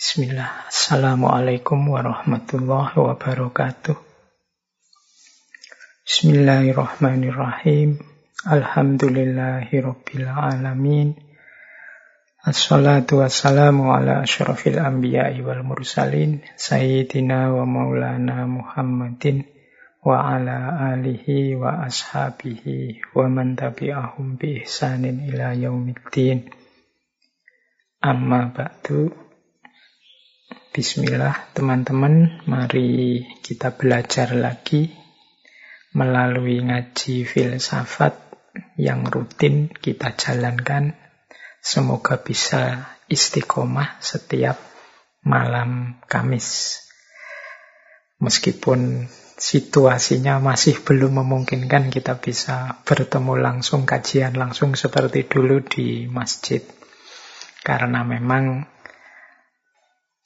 Bismillah. Assalamualaikum warahmatullahi wabarakatuh. Bismillahirrahmanirrahim. Alhamdulillahirabbil alamin. Assalatu wassalamu ala asyrafil anbiya'i wal mursalin sayyidina wa maulana Muhammadin wa ala alihi wa ashabihi wa man tabi'ahum bi ihsanin ila yaumiddin. Amma ba'du. Bismillah teman-teman, mari kita belajar lagi melalui ngaji filsafat yang rutin kita jalankan. Semoga bisa istiqomah setiap malam Kamis. Meskipun situasinya masih belum memungkinkan kita bisa bertemu langsung, kajian langsung seperti dulu di masjid. Karena memang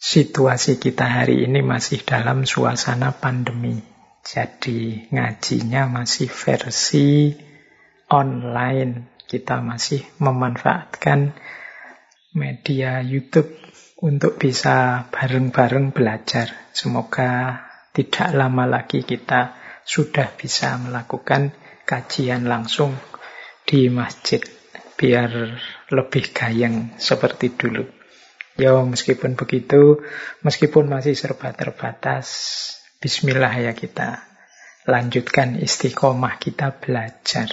situasi kita hari ini masih dalam suasana pandemi. Jadi ngajinya masih versi online. Kita masih memanfaatkan media YouTube untuk bisa bareng-bareng belajar. Semoga tidak lama lagi kita sudah bisa melakukan kajian langsung di masjid biar lebih gayeng seperti dulu. Ya meskipun begitu, meskipun masih serba terbatas, bismillah ya kita lanjutkan istiqomah kita belajar.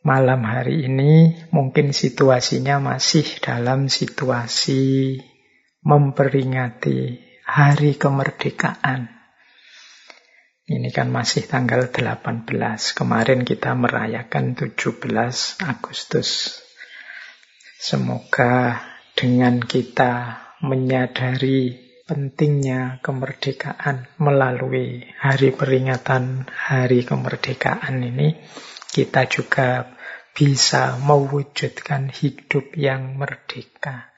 Malam hari ini mungkin situasinya masih dalam situasi memperingati hari kemerdekaan. Ini kan masih tanggal 18. Kemarin kita merayakan 17 Agustus Semoga dengan kita menyadari pentingnya kemerdekaan melalui hari peringatan hari kemerdekaan ini, kita juga bisa mewujudkan hidup yang merdeka.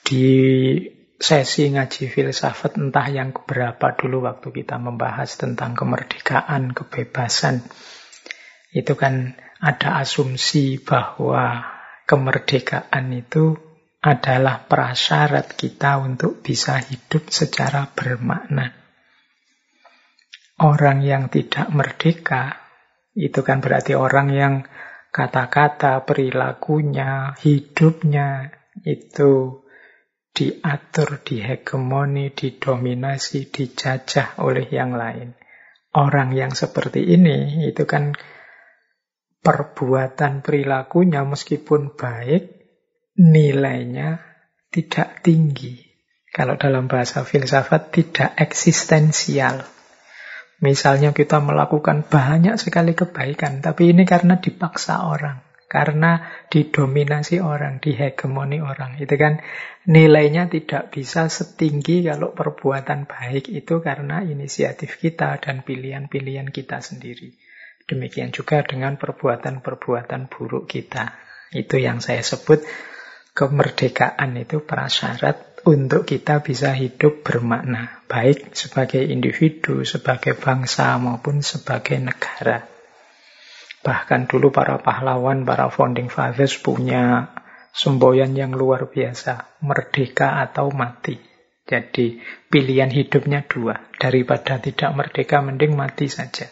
Di sesi ngaji filsafat entah yang keberapa dulu waktu kita membahas tentang kemerdekaan, kebebasan, itu kan ada asumsi bahwa kemerdekaan itu adalah prasyarat kita untuk bisa hidup secara bermakna. Orang yang tidak merdeka itu kan berarti orang yang kata-kata, perilakunya, hidupnya itu diatur, dihegemoni, didominasi, dijajah oleh yang lain. Orang yang seperti ini itu kan perbuatan perilakunya meskipun baik, nilainya tidak tinggi. Kalau dalam bahasa filsafat tidak eksistensial. Misalnya kita melakukan banyak sekali kebaikan, tapi ini karena dipaksa orang, karena didominasi orang, dihegemoni orang. Itu kan nilainya tidak bisa setinggi kalau perbuatan baik itu karena inisiatif kita dan pilihan-pilihan kita sendiri. Demikian juga dengan perbuatan-perbuatan buruk kita. Itu yang saya sebut kemerdekaan itu prasyarat untuk kita bisa hidup bermakna. Baik sebagai individu, sebagai bangsa, maupun sebagai negara. Bahkan dulu para pahlawan, para founding fathers punya semboyan yang luar biasa. Merdeka atau mati. Jadi pilihan hidupnya dua. Daripada tidak merdeka, mending mati saja.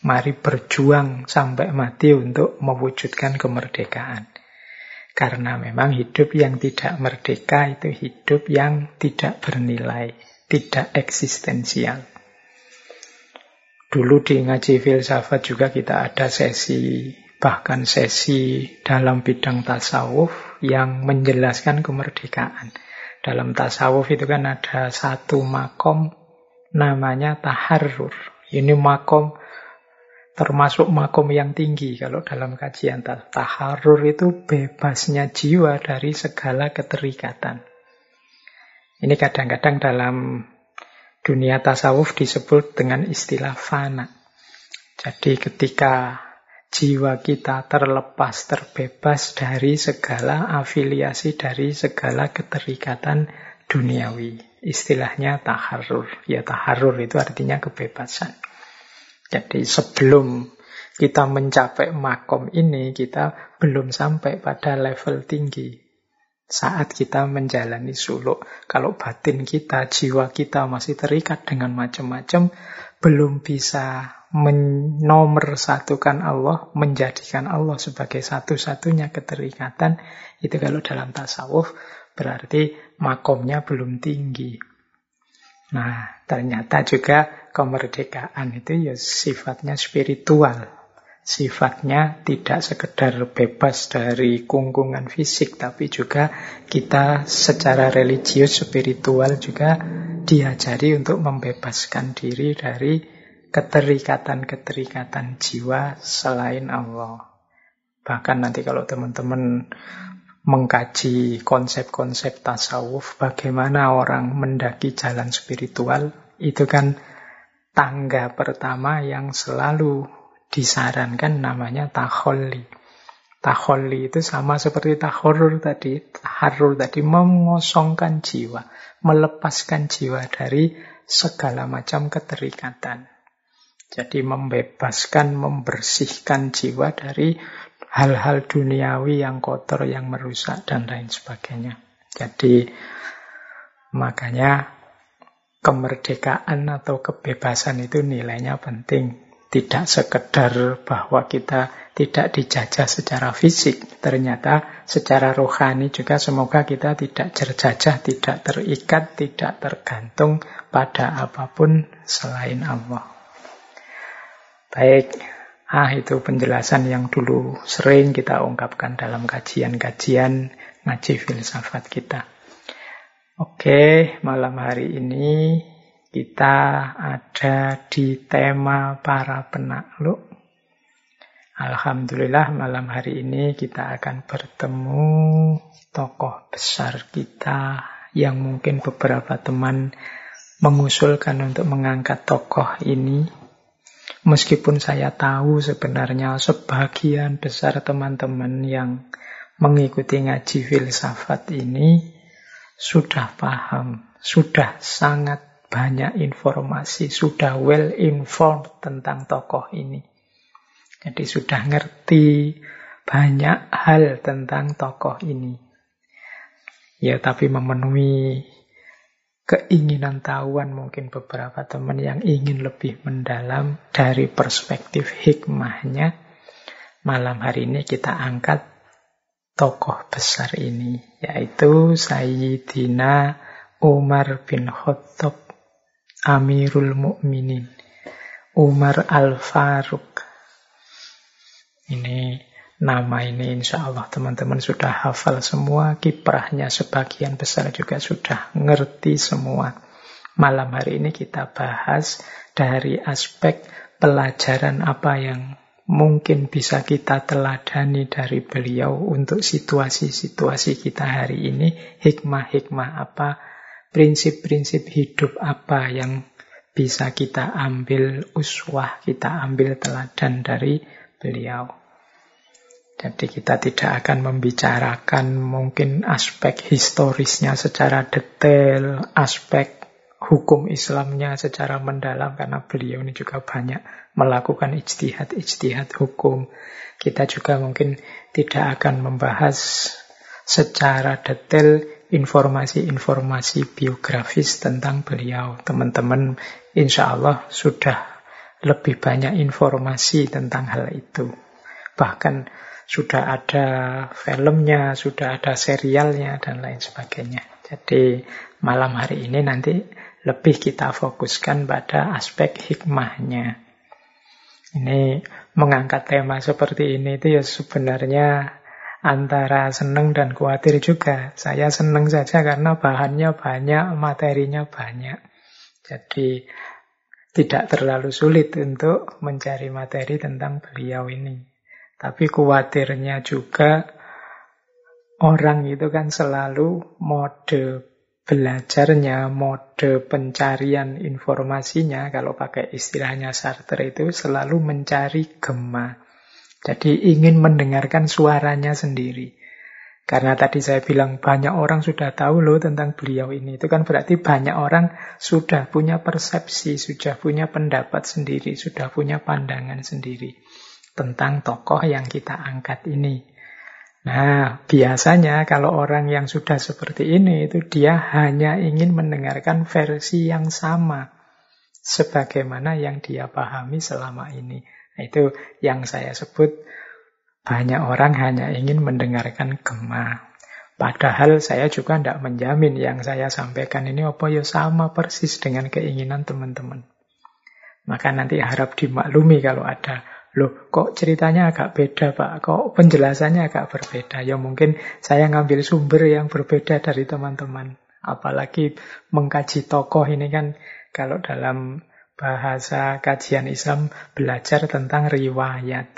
Mari berjuang sampai mati untuk mewujudkan kemerdekaan. Karena memang hidup yang tidak merdeka itu hidup yang tidak bernilai, tidak eksistensial. Dulu di ngaji filsafat juga kita ada sesi, bahkan sesi dalam bidang tasawuf yang menjelaskan kemerdekaan. Dalam tasawuf itu kan ada satu makom namanya taharrur. Ini makom termasuk makom yang tinggi kalau dalam kajian taharur itu bebasnya jiwa dari segala keterikatan. Ini kadang-kadang dalam dunia tasawuf disebut dengan istilah fana. Jadi ketika jiwa kita terlepas, terbebas dari segala afiliasi, dari segala keterikatan duniawi. Istilahnya taharur. Ya taharur itu artinya kebebasan. Jadi sebelum kita mencapai makom ini, kita belum sampai pada level tinggi. saat kita menjalani suluk. Kalau batin kita, jiwa kita masih terikat dengan macam-macam, belum bisa menomor satukan Allah, menjadikan Allah sebagai satu-satunya keterikatan, itu kalau dalam tasawuf berarti makomnya belum tinggi. Nah, ternyata juga kemerdekaan itu ya sifatnya spiritual. Sifatnya tidak sekedar bebas dari kungkungan fisik, tapi juga kita secara religius, spiritual juga diajari untuk membebaskan diri dari keterikatan-keterikatan jiwa selain Allah. Bahkan nanti kalau teman-teman mengkaji konsep-konsep tasawuf, bagaimana orang mendaki jalan spiritual, itu kan tangga pertama yang selalu disarankan namanya taholli. Taholli itu sama seperti tahorur tadi, taharur tadi, mengosongkan jiwa, melepaskan jiwa dari segala macam keterikatan. Jadi membebaskan, membersihkan jiwa dari hal-hal duniawi yang kotor, yang merusak, dan lain sebagainya. Jadi makanya kemerdekaan atau kebebasan itu nilainya penting. Tidak sekedar bahwa kita tidak dijajah secara fisik, ternyata secara rohani juga semoga kita tidak terjajah, tidak terikat, tidak tergantung pada apa pun selain Allah. Baik, ah itu penjelasan yang dulu sering kita ungkapkan dalam kajian-kajian ngaji filsafat kita. Oke, malam hari ini kita ada di tema para penakluk. Alhamdulillah malam hari ini kita akan bertemu tokoh besar kita yang mungkin beberapa teman mengusulkan untuk mengangkat tokoh ini Meskipun saya tahu sebenarnya sebagian besar teman-teman yang mengikuti ngaji filsafat ini sudah paham, sudah sangat banyak informasi, sudah well informed tentang tokoh ini. Jadi sudah ngerti banyak hal tentang tokoh ini. Ya, tapi memenuhi keinginan tahuan mungkin beberapa teman yang ingin lebih mendalam dari perspektif hikmahnya. Malam hari ini kita angkat tokoh besar ini, yaitu Sayyidina Umar bin Khattab, Amirul Mukminin, Umar Al-Faruq. Ini Nama ini insya Allah teman-teman sudah hafal semua, kiprahnya sebagian besar juga sudah ngerti semua. Malam hari ini kita bahas dari aspek pelajaran apa yang mungkin bisa kita teladani dari beliau untuk situasi-situasi kita hari ini, hikmah-hikmah apa, prinsip-prinsip hidup apa yang bisa kita ambil uswah, kita ambil teladan dari beliau. Jadi kita tidak akan membicarakan mungkin aspek historisnya secara detail, aspek hukum Islamnya secara mendalam karena beliau ini juga banyak melakukan ijtihad-ijtihad hukum. Kita juga mungkin tidak akan membahas secara detail informasi-informasi biografis tentang beliau. Teman-teman insya Allah sudah lebih banyak informasi tentang hal itu. Bahkan sudah ada filmnya, sudah ada serialnya, dan lain sebagainya. Jadi malam hari ini nanti lebih kita fokuskan pada aspek hikmahnya. Ini mengangkat tema seperti ini itu ya sebenarnya antara senang dan khawatir juga. Saya senang saja karena bahannya banyak, materinya banyak. Jadi tidak terlalu sulit untuk mencari materi tentang beliau ini. Tapi khawatirnya juga orang itu kan selalu mode belajarnya, mode pencarian informasinya, kalau pakai istilahnya Sartre itu selalu mencari gema. Jadi ingin mendengarkan suaranya sendiri. Karena tadi saya bilang banyak orang sudah tahu loh tentang beliau ini. Itu kan berarti banyak orang sudah punya persepsi, sudah punya pendapat sendiri, sudah punya pandangan sendiri tentang tokoh yang kita angkat ini. Nah, biasanya kalau orang yang sudah seperti ini itu dia hanya ingin mendengarkan versi yang sama sebagaimana yang dia pahami selama ini. Nah, itu yang saya sebut banyak orang hanya ingin mendengarkan gema. Padahal saya juga tidak menjamin yang saya sampaikan ini apa ya sama persis dengan keinginan teman-teman. Maka nanti harap dimaklumi kalau ada Loh, kok ceritanya agak beda, Pak? Kok penjelasannya agak berbeda? Ya mungkin saya ngambil sumber yang berbeda dari teman-teman. Apalagi mengkaji tokoh ini kan kalau dalam bahasa kajian Islam belajar tentang riwayat.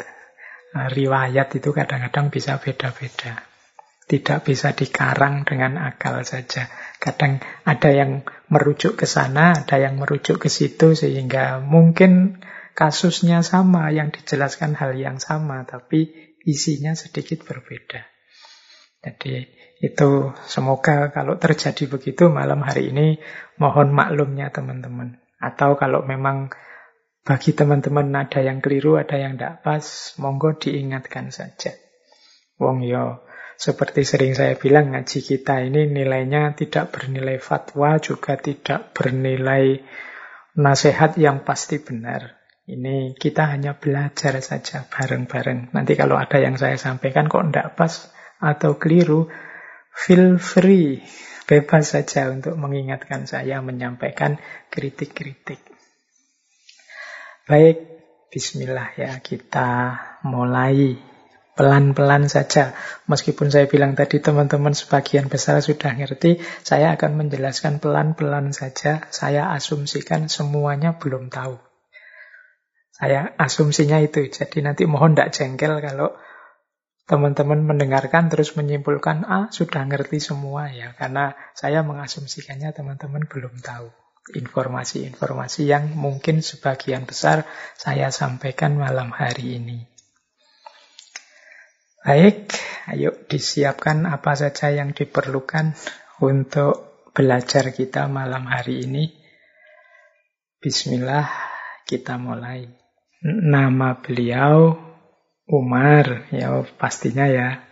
Nah, riwayat itu kadang-kadang bisa beda-beda. Tidak bisa dikarang dengan akal saja. Kadang ada yang merujuk ke sana, ada yang merujuk ke situ, sehingga mungkin kasusnya sama, yang dijelaskan hal yang sama, tapi isinya sedikit berbeda. Jadi itu semoga kalau terjadi begitu malam hari ini mohon maklumnya teman-teman. Atau kalau memang bagi teman-teman ada yang keliru, ada yang tidak pas, monggo diingatkan saja. Wong yo, seperti sering saya bilang, ngaji kita ini nilainya tidak bernilai fatwa, juga tidak bernilai nasihat yang pasti benar. Ini kita hanya belajar saja bareng-bareng. Nanti kalau ada yang saya sampaikan kok tidak pas atau keliru, feel free, bebas saja untuk mengingatkan saya, menyampaikan kritik-kritik. Baik, bismillah ya, kita mulai pelan-pelan saja. Meskipun saya bilang tadi teman-teman sebagian besar sudah ngerti, saya akan menjelaskan pelan-pelan saja. Saya asumsikan semuanya belum tahu. Saya asumsinya itu. Jadi nanti mohon tidak jengkel kalau teman-teman mendengarkan terus menyimpulkan, ah sudah ngerti semua ya. Karena saya mengasumsikannya teman-teman belum tahu. Informasi-informasi yang mungkin sebagian besar saya sampaikan malam hari ini. Baik, ayo disiapkan apa saja yang diperlukan untuk belajar kita malam hari ini. Bismillah, kita mulai. Nama beliau Umar, ya pastinya ya.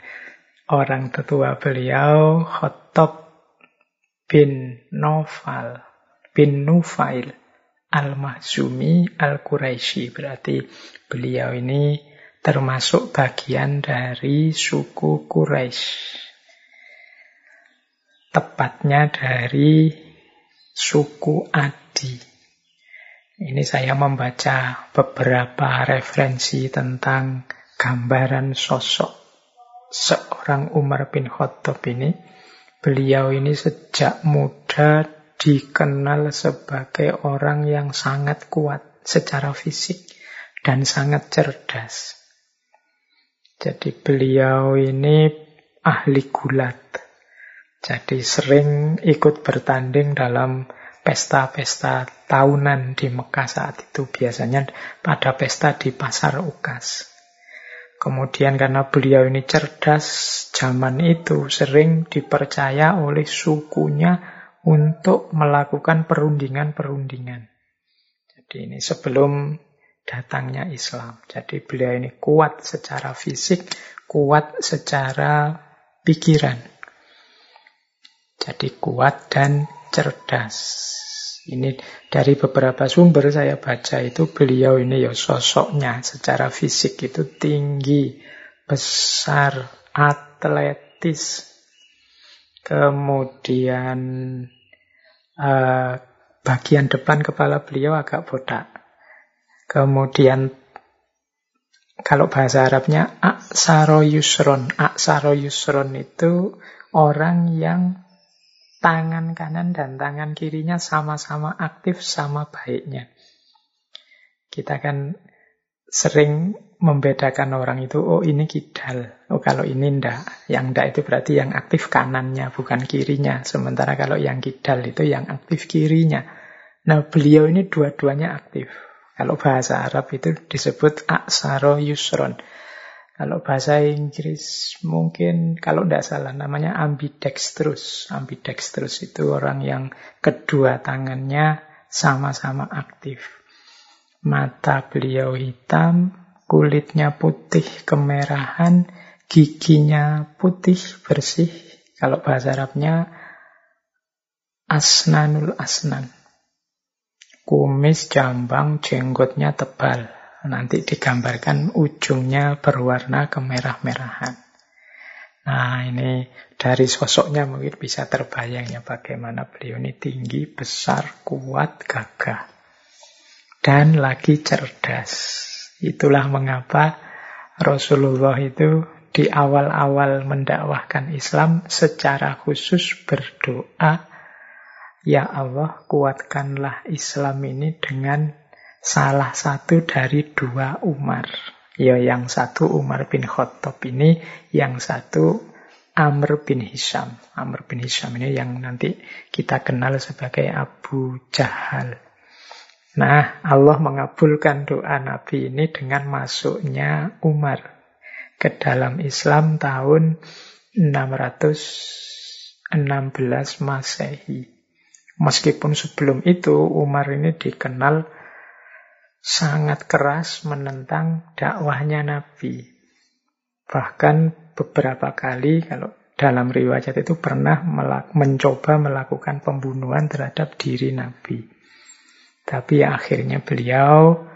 Orang tetua beliau Khotob bin Nofal bin Nufail Al-Mahzumi Al-Quraisy. Berarti beliau ini termasuk bagian dari suku Quraisy. Tepatnya dari suku Adi. Ini saya membaca beberapa referensi tentang gambaran sosok seorang Umar bin Khattab ini. Beliau ini sejak muda dikenal sebagai orang yang sangat kuat secara fisik dan sangat cerdas. Jadi beliau ini ahli gulat. Jadi sering ikut bertanding dalam pesta-pesta tahunan di Mekah saat itu. Biasanya pada pesta di pasar Ukas. Kemudian karena beliau ini cerdas, zaman itu sering dipercaya oleh sukunya untuk melakukan perundingan-perundingan. Jadi ini sebelum datangnya Islam. Jadi beliau ini kuat secara fisik, kuat secara pikiran. Jadi kuat dan cerdas. Ini dari beberapa sumber saya baca itu beliau ini ya sosoknya secara fisik itu tinggi, besar, atletis. Kemudian uh, bagian depan kepala beliau agak botak. Kemudian kalau bahasa Arabnya aksaro yusron. Aksaro yusron itu orang yang tangan kanan dan tangan kirinya sama-sama aktif sama baiknya. Kita kan sering membedakan orang itu, oh ini kidal, oh kalau ini ndak. Yang ndak itu berarti yang aktif kanannya, bukan kirinya. Sementara kalau yang kidal itu yang aktif kirinya. Nah beliau ini dua-duanya aktif. Kalau bahasa Arab itu disebut aksaro yusron. Kalau bahasa Inggris mungkin kalau tidak salah namanya ambidextrous. Ambidextrous itu orang yang kedua tangannya sama-sama aktif. Mata beliau hitam, kulitnya putih kemerahan, giginya putih, bersih. Kalau bahasa Arabnya asnanul asnan. Kumis, jambang, jenggotnya tebal. Nanti digambarkan ujungnya berwarna kemerah-merahan. Nah ini dari sosoknya mungkin bisa terbayang ya bagaimana beliau ini tinggi, besar, kuat, gagah. Dan lagi cerdas. Itulah mengapa Rasulullah itu di awal-awal mendakwahkan Islam secara khusus berdoa, Ya Allah kuatkanlah Islam ini dengan salah satu dari dua Umar. Ya yang satu Umar bin Khattab ini, yang satu Amr bin Hisham. Amr bin Hisham ini yang nanti kita kenal sebagai Abu Jahal. Nah, Allah mengabulkan doa Nabi ini dengan masuknya Umar ke dalam Islam tahun 616 Masehi. Meskipun sebelum itu Umar ini dikenal sangat keras menentang dakwahnya Nabi. Bahkan beberapa kali kalau dalam riwayat itu pernah melak mencoba melakukan pembunuhan terhadap diri Nabi. Tapi akhirnya beliau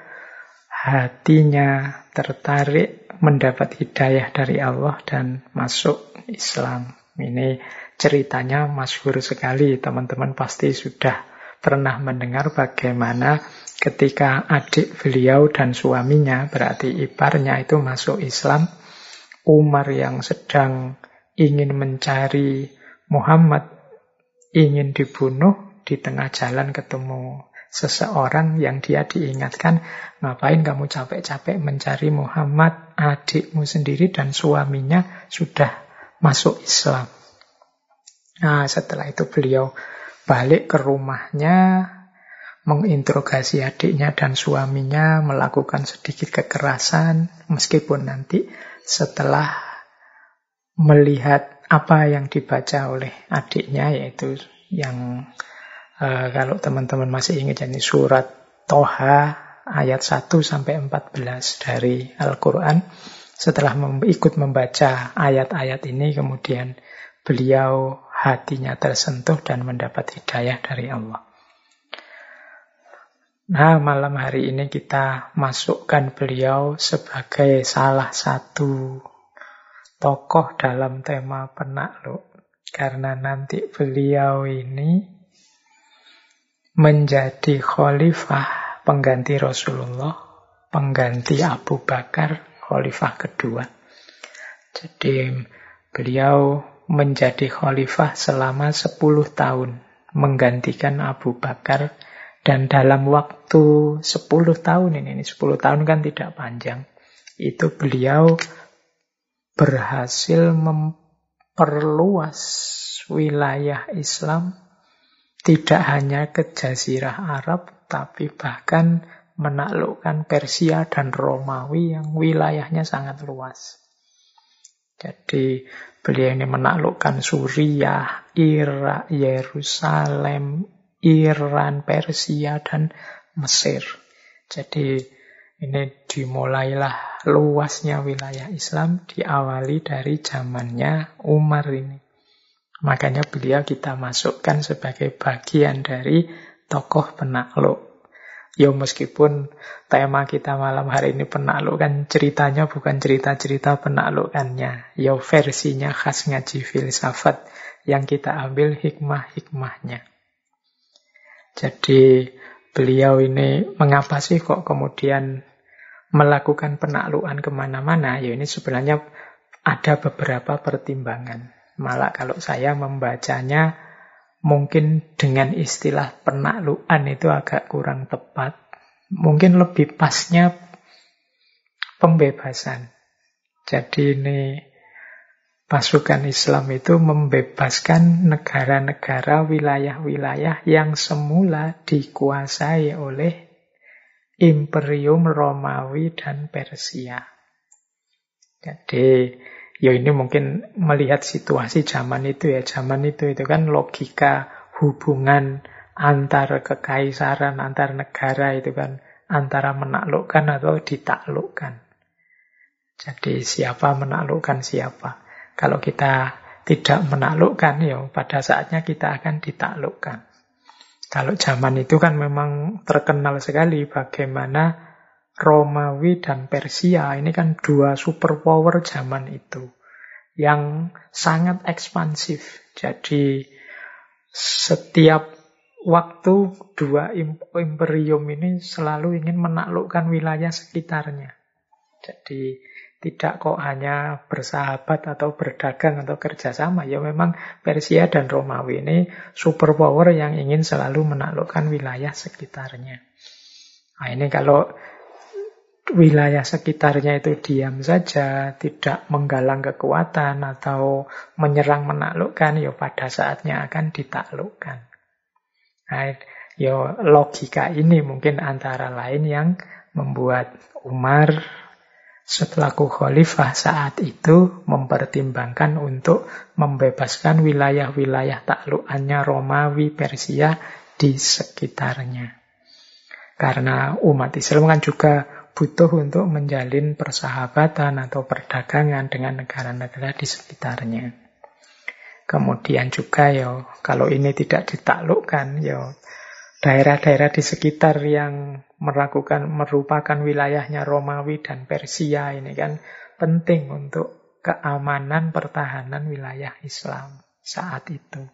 hatinya tertarik mendapat hidayah dari Allah dan masuk Islam. Ini ceritanya masyhur sekali, teman-teman pasti sudah pernah mendengar bagaimana ketika adik beliau dan suaminya, berarti iparnya itu masuk Islam, Umar yang sedang ingin mencari Muhammad, ingin dibunuh, di tengah jalan ketemu seseorang yang dia diingatkan, ngapain kamu capek-capek mencari Muhammad, adikmu sendiri dan suaminya sudah masuk Islam. Nah, setelah itu beliau balik ke rumahnya, menginterogasi adiknya dan suaminya, melakukan sedikit kekerasan, meskipun nanti setelah melihat apa yang dibaca oleh adiknya, yaitu yang uh, kalau teman-teman masih ingat ini surat Toha ayat 1 sampai 14 dari Al-Qur'an. Setelah mem ikut membaca ayat-ayat ini kemudian beliau hatinya tersentuh dan mendapat hidayah dari Allah. Nah, malam hari ini kita masukkan beliau sebagai salah satu tokoh dalam tema penakluk. Karena nanti beliau ini menjadi khalifah pengganti Rasulullah, pengganti Abu Bakar, khalifah kedua. Jadi beliau menjadi khalifah selama 10 tahun, menggantikan Abu Bakar dan dalam waktu 10 tahun ini, ini 10 tahun kan tidak panjang, itu beliau berhasil memperluas wilayah Islam tidak hanya ke Jazirah Arab, tapi bahkan menaklukkan Persia dan Romawi yang wilayahnya sangat luas. Jadi Beliau ini menaklukkan Suriah, Irak, Yerusalem, Iran, Persia, dan Mesir. Jadi ini dimulailah luasnya wilayah Islam diawali dari zamannya Umar ini. Makanya beliau kita masukkan sebagai bagian dari tokoh penakluk. Ya meskipun tema kita malam hari ini penaklukan ceritanya bukan cerita-cerita penaklukannya. Ya versinya khas ngaji filsafat yang kita ambil hikmah-hikmahnya. Jadi beliau ini mengapa sih kok kemudian melakukan penaklukan ke mana-mana? Ya ini sebenarnya ada beberapa pertimbangan. Malah kalau saya membacanya mungkin dengan istilah penaklukan itu agak kurang tepat. Mungkin lebih pasnya pembebasan. Jadi ini pasukan Islam itu membebaskan negara-negara, wilayah-wilayah yang semula dikuasai oleh Imperium Romawi dan Persia. Jadi Ya ini mungkin melihat situasi zaman itu ya. Zaman itu itu kan logika hubungan antar kekaisaran, antar negara itu kan antara menaklukkan atau ditaklukkan. Jadi siapa menaklukkan siapa. Kalau kita tidak menaklukkan, ya pada saatnya kita akan ditaklukkan. Kalau zaman itu kan memang terkenal sekali bagaimana Romawi dan Persia ini kan dua superpower zaman itu yang sangat ekspansif. Jadi setiap waktu dua imperium ini selalu ingin menaklukkan wilayah sekitarnya. Jadi tidak kok hanya bersahabat atau berdagang atau kerjasama. Ya memang Persia dan Romawi ini superpower yang ingin selalu menaklukkan wilayah sekitarnya. Nah ini kalau wilayah sekitarnya itu diam saja, tidak menggalang kekuatan atau menyerang menaklukkan, ya pada saatnya akan ditaklukkan. Nah, ya logika ini mungkin antara lain yang membuat Umar Setelaku khalifah saat itu mempertimbangkan untuk membebaskan wilayah-wilayah taklukannya Romawi, Persia di sekitarnya. Karena umat Islam kan juga butuh untuk menjalin persahabatan atau perdagangan dengan negara-negara di sekitarnya. Kemudian juga ya kalau ini tidak ditaklukkan ya daerah-daerah di sekitar yang melakukan merupakan wilayahnya Romawi dan Persia ini kan penting untuk keamanan pertahanan wilayah Islam saat itu.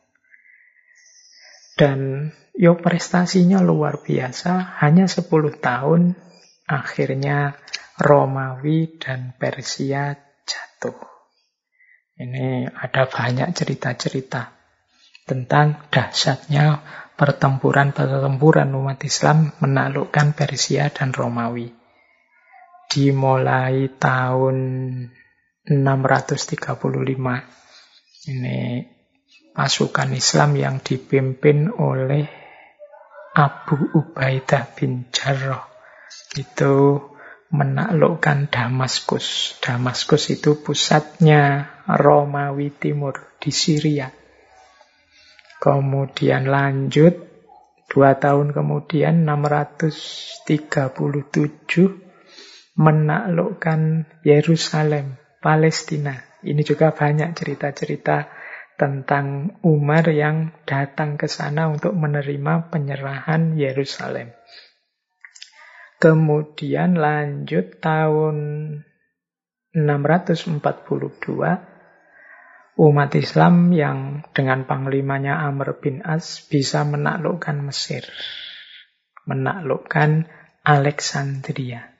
Dan yo prestasinya luar biasa, hanya 10 tahun akhirnya Romawi dan Persia jatuh. Ini ada banyak cerita-cerita tentang dahsyatnya pertempuran-pertempuran umat Islam menaklukkan Persia dan Romawi. Dimulai tahun 635. Ini pasukan Islam yang dipimpin oleh Abu Ubaidah bin Jarrah. Itu menaklukkan Damaskus. Damaskus itu pusatnya Romawi Timur di Syria. Kemudian lanjut dua tahun kemudian 637 menaklukkan Yerusalem, Palestina. Ini juga banyak cerita-cerita tentang Umar yang datang ke sana untuk menerima penyerahan Yerusalem. Kemudian lanjut tahun 642 umat Islam yang dengan panglimanya Amr bin As bisa menaklukkan Mesir, menaklukkan Alexandria.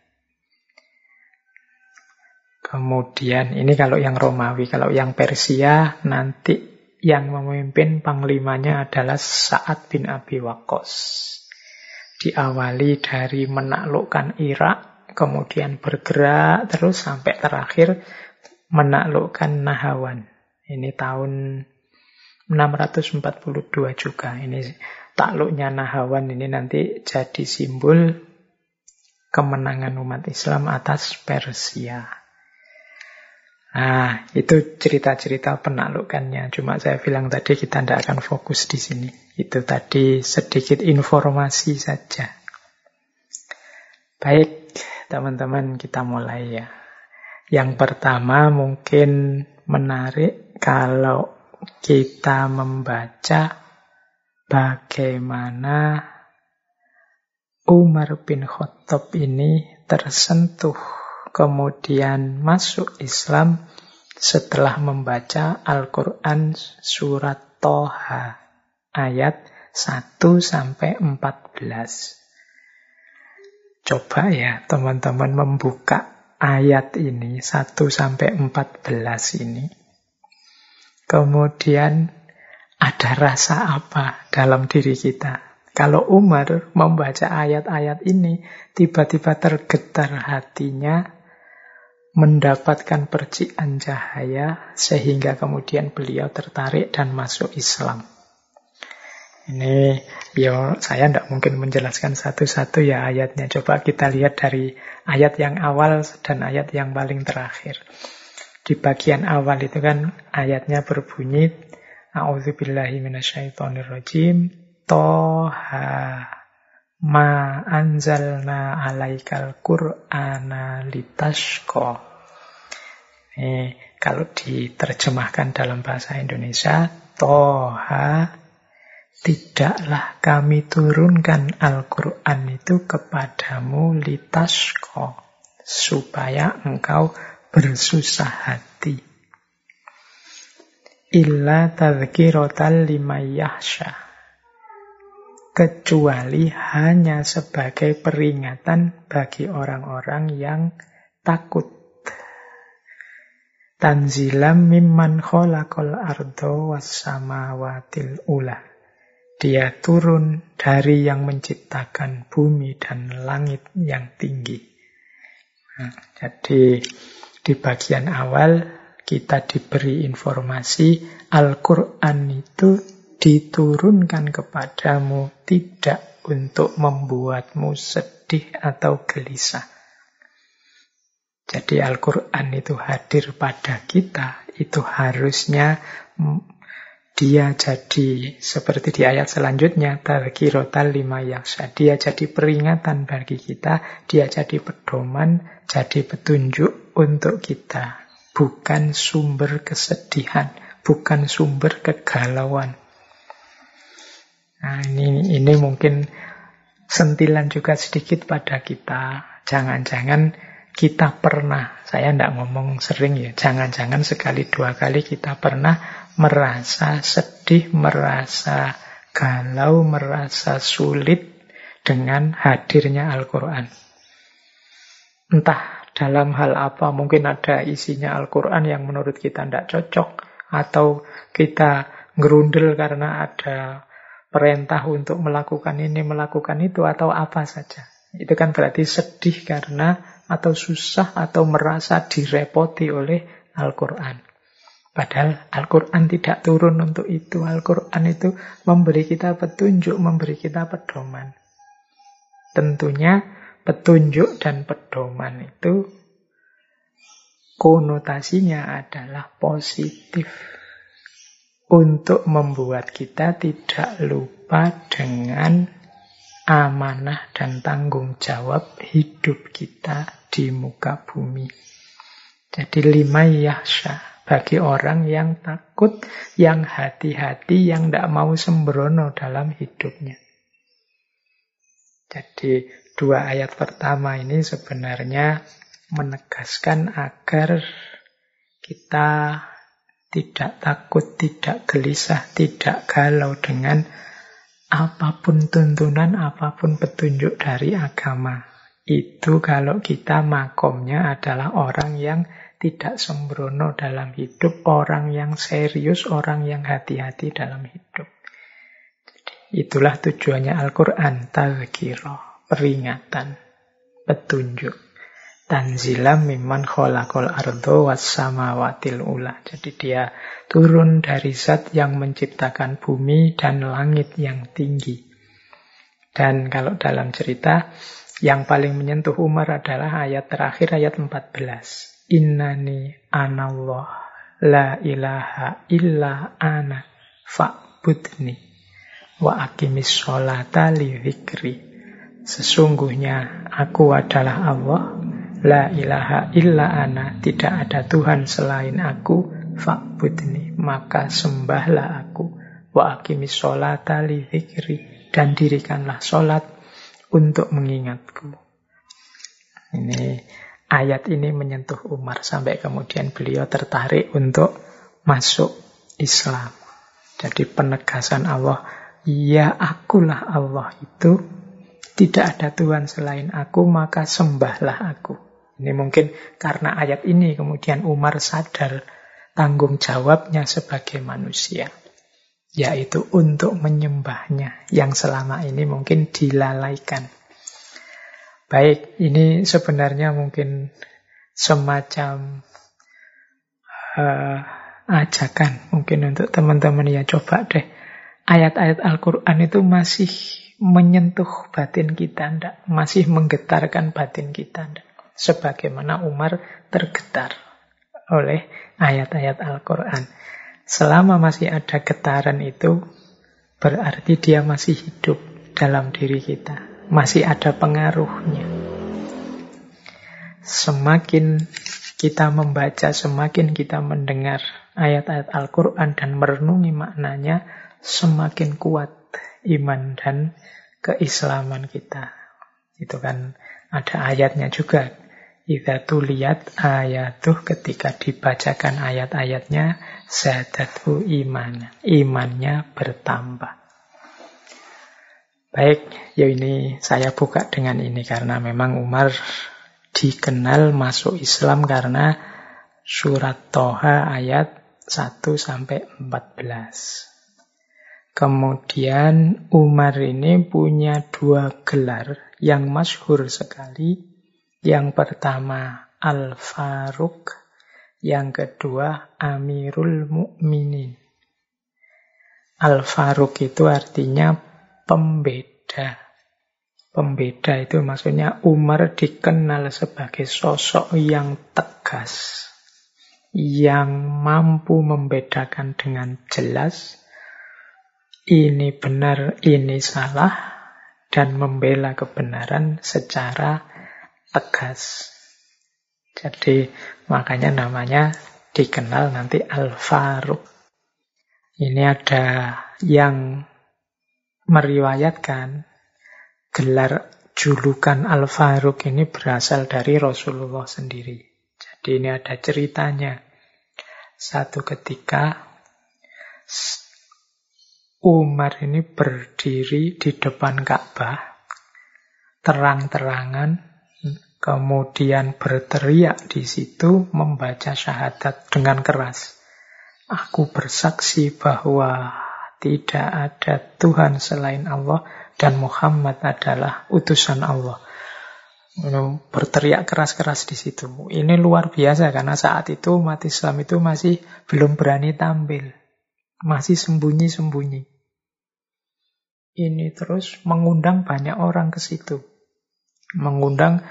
Kemudian ini kalau yang Romawi, kalau yang Persia nanti yang memimpin panglimanya adalah Sa'ad bin Abi Waqqas. Diawali dari menaklukkan Irak, kemudian bergerak terus sampai terakhir menaklukkan Nahawan. Ini tahun 642 juga. Ini takluknya Nahawan ini nanti jadi simbol kemenangan umat Islam atas Persia. Nah, itu cerita-cerita penaklukannya. Cuma saya bilang tadi kita tidak akan fokus di sini. Itu tadi sedikit informasi saja. Baik, teman-teman kita mulai ya. Yang pertama mungkin menarik kalau kita membaca bagaimana Umar bin Khattab ini tersentuh kemudian masuk Islam setelah membaca Al-Quran surat Toha ayat 1 sampai 14. Coba ya teman-teman membuka ayat ini 1 sampai 14 ini. Kemudian ada rasa apa dalam diri kita? Kalau Umar membaca ayat-ayat ini, tiba-tiba tergetar hatinya, mendapatkan percikan cahaya, sehingga kemudian beliau tertarik dan masuk Islam. Ini ya saya tidak mungkin menjelaskan satu-satu ya ayatnya. Coba kita lihat dari ayat yang awal dan ayat yang paling terakhir. Di bagian awal itu kan ayatnya berbunyi A'udzubillahi minasyaitonirrajim Toha ma anzalna alaikal qur'ana litashqa Ini kalau diterjemahkan dalam bahasa Indonesia, Toha tidaklah kami turunkan Al-Quran itu kepadamu litasko supaya engkau bersusah hati. Illa tadhkiratan limayyahsya kecuali hanya sebagai peringatan bagi orang-orang yang takut. Tanzilam mimman khalaqal ardo wassamawatil ula. Dia turun dari yang menciptakan bumi dan langit yang tinggi. Nah, jadi di bagian awal kita diberi informasi Al-Quran itu diturunkan kepadamu tidak untuk membuatmu sedih atau gelisah. Jadi Al-Quran itu hadir pada kita, itu harusnya dia jadi seperti di ayat selanjutnya, Tarkirotal lima yaksa. Dia jadi peringatan bagi kita, dia jadi pedoman, jadi petunjuk untuk kita. Bukan sumber kesedihan, bukan sumber kegalauan. Nah, ini, ini mungkin sentilan juga sedikit pada kita. Jangan-jangan kita pernah, saya tidak ngomong sering ya, jangan-jangan sekali dua kali kita pernah merasa sedih, merasa galau, merasa sulit dengan hadirnya Al-Quran. Entah dalam hal apa, mungkin ada isinya Al-Quran yang menurut kita tidak cocok, atau kita gerundel karena ada perintah untuk melakukan ini, melakukan itu, atau apa saja. Itu kan berarti sedih karena atau susah atau merasa direpoti oleh Al-Quran. Padahal Al-Quran tidak turun untuk itu. Al-Quran itu memberi kita petunjuk, memberi kita pedoman. Tentunya petunjuk dan pedoman itu konotasinya adalah positif untuk membuat kita tidak lupa dengan amanah dan tanggung jawab hidup kita di muka bumi. Jadi lima yahsya bagi orang yang takut, yang hati-hati, yang tidak mau sembrono dalam hidupnya. Jadi dua ayat pertama ini sebenarnya menegaskan agar kita tidak takut, tidak gelisah, tidak galau dengan apa pun tuntunan, apa pun petunjuk dari agama. Itu kalau kita makomnya adalah orang yang tidak sembrono dalam hidup, orang yang serius, orang yang hati-hati dalam hidup. Jadi, itulah tujuannya Al-Quran, tazkiro, peringatan, petunjuk. Tanzilam mimman kholakol ardo wassamawatil ula. Jadi dia turun dari zat yang menciptakan bumi dan langit yang tinggi. Dan kalau dalam cerita, yang paling menyentuh Umar adalah ayat terakhir, ayat 14. Innani anallah la ilaha illa ana fa'budni wa akimis sholata li Sesungguhnya aku adalah Allah La ilaha illa ana, tidak ada Tuhan selain aku, fa'budni, maka sembahlah aku. Wa akimis sholata li zikri, dan dirikanlah sholat untuk mengingatku. Ini ayat ini menyentuh Umar sampai kemudian beliau tertarik untuk masuk Islam. Jadi penegasan Allah, ya akulah Allah itu, tidak ada Tuhan selain aku, maka sembahlah aku. Ini mungkin karena ayat ini kemudian Umar sadar tanggung jawabnya sebagai manusia. Yaitu untuk menyembahnya yang selama ini mungkin dilalaikan. Baik, ini sebenarnya mungkin semacam uh, ajakan mungkin untuk teman-teman ya coba deh ayat-ayat Al-Quran itu masih menyentuh batin kita, ndak? masih menggetarkan batin kita. Ndak? sebagaimana Umar tergetar oleh ayat-ayat Al-Quran. Selama masih ada getaran itu, berarti dia masih hidup dalam diri kita. Masih ada pengaruhnya. Semakin kita membaca, semakin kita mendengar ayat-ayat Al-Quran dan merenungi maknanya, semakin kuat iman dan keislaman kita. Itu kan ada ayatnya juga. Idza tuliyat ayatuh ketika dibacakan ayat-ayatnya, zadatu iman. Imannya bertambah. Baik, ya ini saya buka dengan ini karena memang Umar dikenal masuk Islam karena surat Toha ayat 1 sampai 14. Kemudian Umar ini punya dua gelar yang masyhur sekali. Yang pertama Al-Faruq, yang kedua Amirul Mukminin. Al-Faruq itu artinya pembeda Pembeda itu maksudnya Umar dikenal sebagai sosok yang tegas, yang mampu membedakan dengan jelas ini benar, ini salah, dan membela kebenaran secara tegas. Jadi makanya namanya dikenal nanti Al-Faruq. Ini ada yang meriwayatkan gelar julukan Al-Faruq ini berasal dari Rasulullah sendiri. Jadi ini ada ceritanya. Satu ketika Umar ini berdiri di depan Ka'bah, terang-terangan, kemudian berteriak di situ membaca syahadat dengan keras. Aku bersaksi bahwa tidak ada Tuhan selain Allah dan Muhammad adalah utusan Allah. Berteriak keras-keras di situ. Ini luar biasa karena saat itu umat Islam itu masih belum berani tampil. Masih sembunyi-sembunyi. Ini terus mengundang banyak orang ke situ. Mengundang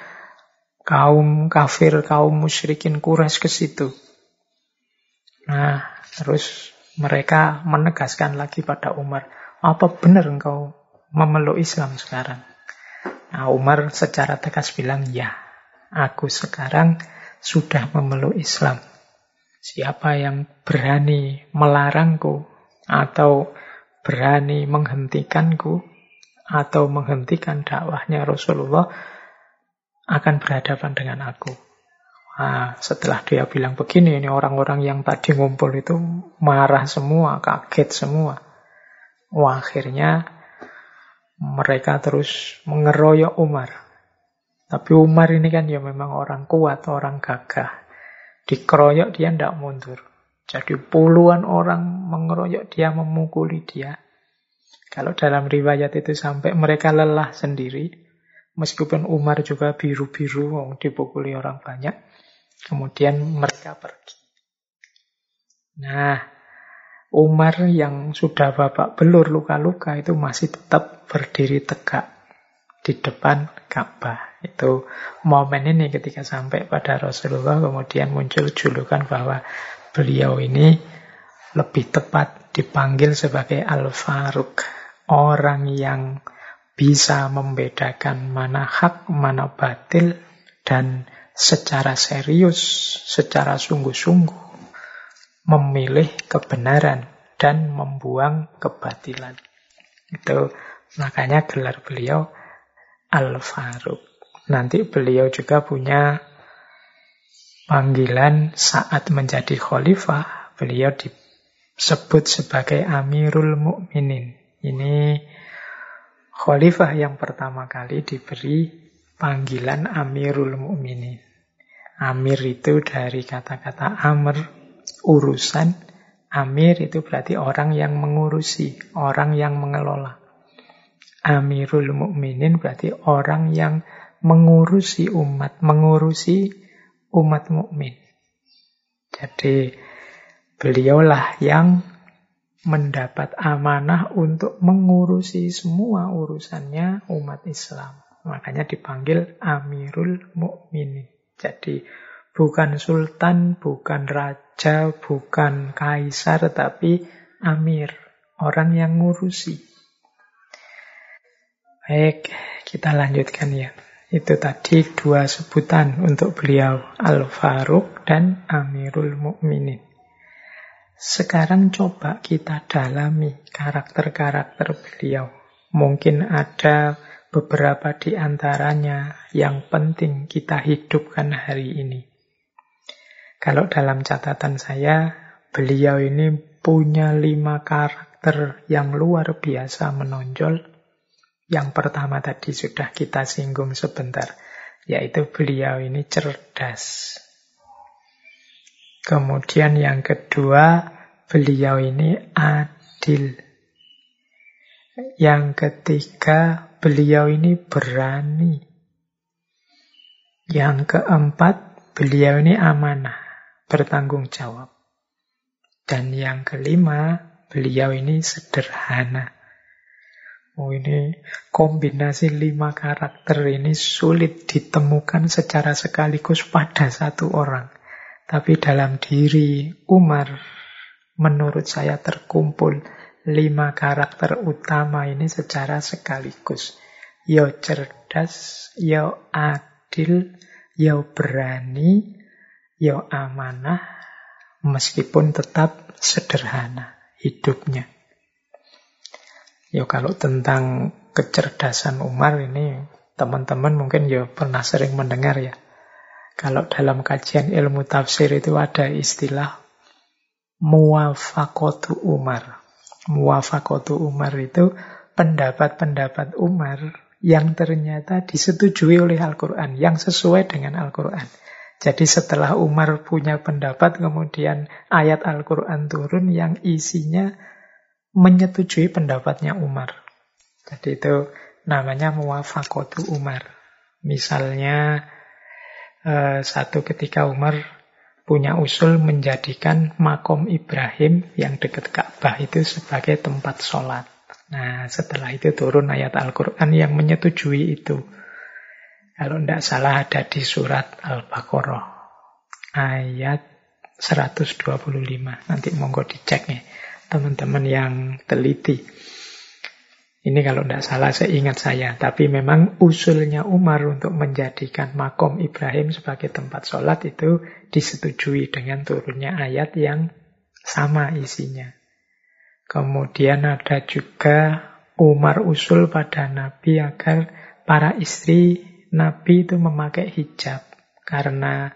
kaum kafir, kaum musyrikin Quraisy ke situ. Nah, terus mereka menegaskan lagi pada Umar, apa benar engkau memeluk Islam sekarang? Nah, Umar secara tegas bilang, ya, aku sekarang sudah memeluk Islam. Siapa yang berani melarangku atau berani menghentikanku atau menghentikan dakwahnya Rasulullah akan berhadapan dengan aku. Nah, setelah dia bilang begini, ini orang-orang yang tadi ngumpul itu marah semua, kaget semua. Wah, akhirnya mereka terus mengeroyok Umar. Tapi Umar ini kan ya memang orang kuat, orang gagah. Dikeroyok dia tidak mundur. Jadi puluhan orang mengeroyok dia, memukuli dia. Kalau dalam riwayat itu sampai mereka lelah sendiri, meskipun Umar juga biru-biru, dipukuli orang banyak, kemudian mereka pergi. Nah, Umar yang sudah babak belur luka-luka itu masih tetap berdiri tegak di depan Ka'bah. Itu momen ini ketika sampai pada Rasulullah kemudian muncul julukan bahwa beliau ini lebih tepat dipanggil sebagai Al-Faruq. Orang yang bisa membedakan mana hak, mana batil, dan secara serius, secara sungguh-sungguh memilih kebenaran dan membuang kebatilan. Itu makanya gelar beliau Al-Faruq. Nanti beliau juga punya panggilan saat menjadi khalifah, beliau disebut sebagai Amirul Mukminin. Ini khalifah yang pertama kali diberi panggilan Amirul Mukminin. Amir itu dari kata-kata Amr urusan amir itu berarti orang yang mengurusi, orang yang mengelola. Amirul mukminin berarti orang yang mengurusi umat, mengurusi umat mukmin. Jadi beliaulah yang mendapat amanah untuk mengurusi semua urusannya umat Islam. Makanya dipanggil Amirul Mukminin. Jadi bukan sultan, bukan raja bukan kaisar, tapi amir. Orang yang ngurusi. Baik, kita lanjutkan ya. Itu tadi dua sebutan untuk beliau, Al-Faruq dan Amirul Mukminin. Sekarang coba kita dalami karakter-karakter beliau. Mungkin ada beberapa di antaranya yang penting kita hidupkan hari ini. Kalau dalam catatan saya, beliau ini punya lima karakter yang luar biasa menonjol. Yang pertama tadi sudah kita singgung sebentar, yaitu beliau ini cerdas. Kemudian yang kedua, beliau ini adil. Yang ketiga, beliau ini berani. Yang keempat, beliau ini amanah, bertanggung jawab. Dan yang kelima, beliau ini sederhana. Oh ini kombinasi lima karakter ini sulit ditemukan secara sekaligus pada satu orang. Tapi dalam diri Umar, menurut saya terkumpul lima karakter utama ini secara sekaligus. Yo cerdas, yo adil, yo berani, yo amanah, meskipun tetap sederhana hidupnya. Ya kalau tentang kecerdasan Umar ini teman-teman mungkin ya pernah sering mendengar ya. Kalau dalam kajian ilmu tafsir itu ada istilah muafakotu Umar. Muafakotu Umar itu pendapat-pendapat Umar yang ternyata disetujui oleh Al-Quran, yang sesuai dengan Al-Quran. Jadi setelah Umar punya pendapat, kemudian ayat Al-Quran turun yang isinya menyetujui pendapatnya Umar. Jadi itu namanya muafakotu Umar. Misalnya Eh, satu ketika Umar punya usul menjadikan makom Ibrahim yang dekat Ka'bah itu sebagai tempat sholat. Nah, setelah itu turun ayat Al-Quran yang menyetujui itu. Kalau tidak salah ada di surat Al-Baqarah. Ayat 125. Nanti monggo dicek nih teman-teman yang teliti. Ini kalau tidak salah seingat saya. Tapi memang usulnya Umar untuk menjadikan makom Ibrahim sebagai tempat sholat itu disetujui dengan turunnya ayat yang sama isinya. Kemudian ada juga Umar usul pada Nabi agar para istri Nabi itu memakai hijab. Karena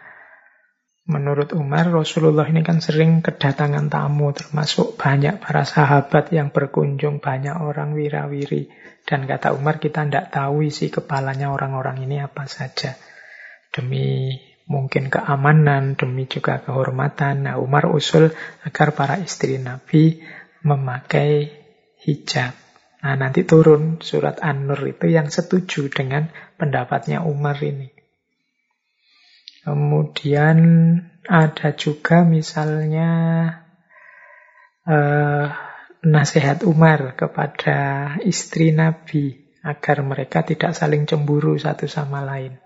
Menurut Umar, Rasulullah ini kan sering kedatangan tamu, termasuk banyak para sahabat yang berkunjung, banyak orang wirawiri. Dan kata Umar, kita tidak tahu isi kepalanya orang-orang ini apa saja. Demi mungkin keamanan, demi juga kehormatan. Nah, Umar usul agar para istri Nabi memakai hijab. Nah, nanti turun surat An-Nur itu yang setuju dengan pendapatnya Umar ini. Kemudian ada juga misalnya uh, nasihat Umar kepada istri Nabi agar mereka tidak saling cemburu satu sama lain.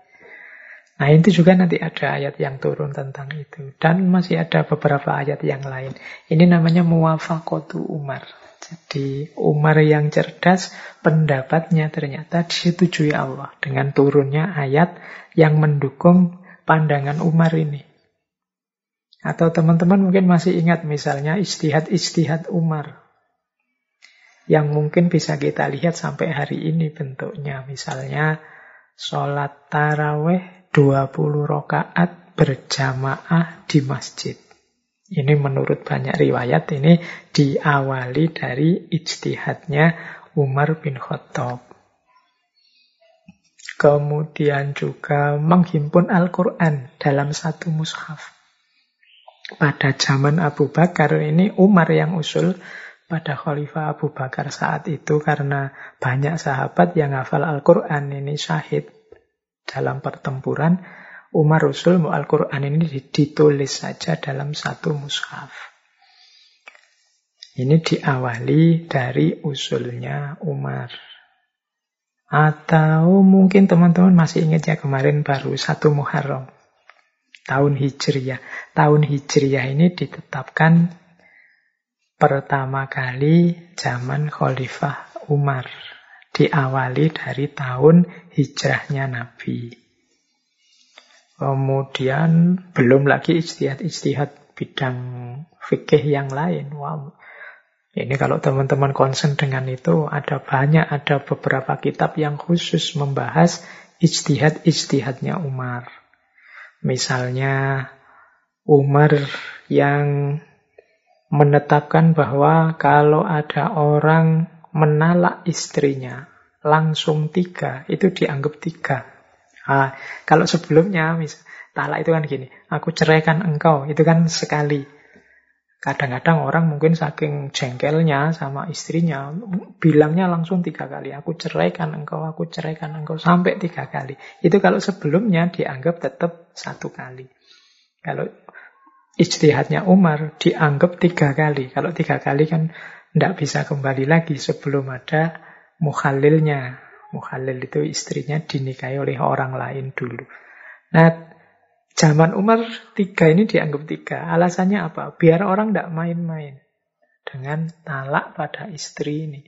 Nah itu juga nanti ada ayat yang turun tentang itu. Dan masih ada beberapa ayat yang lain. Ini namanya muwafakotu Umar. Jadi Umar yang cerdas, pendapatnya ternyata disetujui Allah. Dengan turunnya ayat yang mendukung pandangan Umar ini. Atau teman-teman mungkin masih ingat misalnya istihad-istihad Umar. Yang mungkin bisa kita lihat sampai hari ini bentuknya. Misalnya sholat taraweh 20 rokaat berjamaah di masjid. Ini menurut banyak riwayat ini diawali dari ijtihadnya Umar bin Khattab. Kemudian juga menghimpun Al-Quran dalam satu mushaf. Pada zaman Abu Bakar ini Umar yang usul pada Khalifah Abu Bakar saat itu karena banyak sahabat yang hafal Al-Quran ini syahid dalam pertempuran. Umar usul Al-Quran ini ditulis saja dalam satu mushaf. Ini diawali dari usulnya Umar. Atau mungkin teman-teman masih ingat ya kemarin baru satu Muharram. Tahun Hijriyah. Tahun Hijriyah ini ditetapkan pertama kali zaman Khalifah Umar. Diawali dari tahun hijrahnya Nabi. Kemudian belum lagi ijtihad-ijtihad bidang fikih yang lain. Wow. Ini kalau teman-teman concern dengan itu, ada banyak, ada beberapa kitab yang khusus membahas ijtihad-ijtihadnya Umar. Misalnya Umar yang menetapkan bahwa kalau ada orang menalak istrinya langsung tiga, itu dianggap tiga. Nah, kalau sebelumnya, misal, talak itu kan gini, aku ceraikan engkau, itu kan sekali. Kadang-kadang orang mungkin saking jengkelnya sama istrinya, bilangnya langsung tiga kali, aku ceraikan engkau, aku ceraikan engkau, sampai tiga kali. Itu kalau sebelumnya dianggap tetap satu kali. Kalau ijtihadnya Umar dianggap tiga kali. Kalau tiga kali kan tidak bisa kembali lagi sebelum ada mukhalilnya. Mukhalil itu istrinya dinikahi oleh orang lain dulu. Nah, zaman Umar tiga ini dianggap tiga. Alasannya apa? Biar orang tidak main-main dengan talak pada istri ini.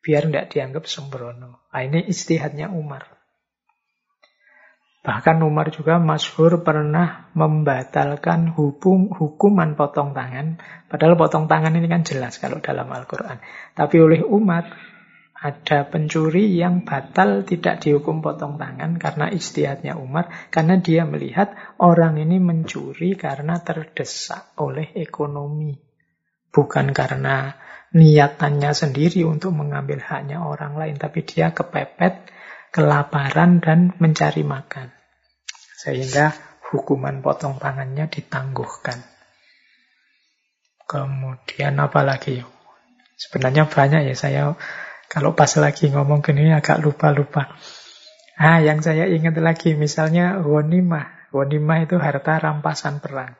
Biar tidak dianggap sembrono. Nah, ini istihadnya Umar. Bahkan Umar juga masyhur pernah membatalkan hukum, hukuman potong tangan. Padahal potong tangan ini kan jelas kalau dalam Al-Quran. Tapi oleh Umar, ada pencuri yang batal tidak dihukum potong tangan karena istihadnya Umar. Karena dia melihat orang ini mencuri karena terdesak oleh ekonomi. Bukan karena niatannya sendiri untuk mengambil haknya orang lain. Tapi dia kepepet kelaparan dan mencari makan. Sehingga hukuman potong tangannya ditangguhkan. Kemudian apa lagi? Sebenarnya banyak ya saya kalau pas lagi ngomong gini agak lupa-lupa. Ah, yang saya ingat lagi misalnya Wonimah. Wonimah itu harta rampasan perang.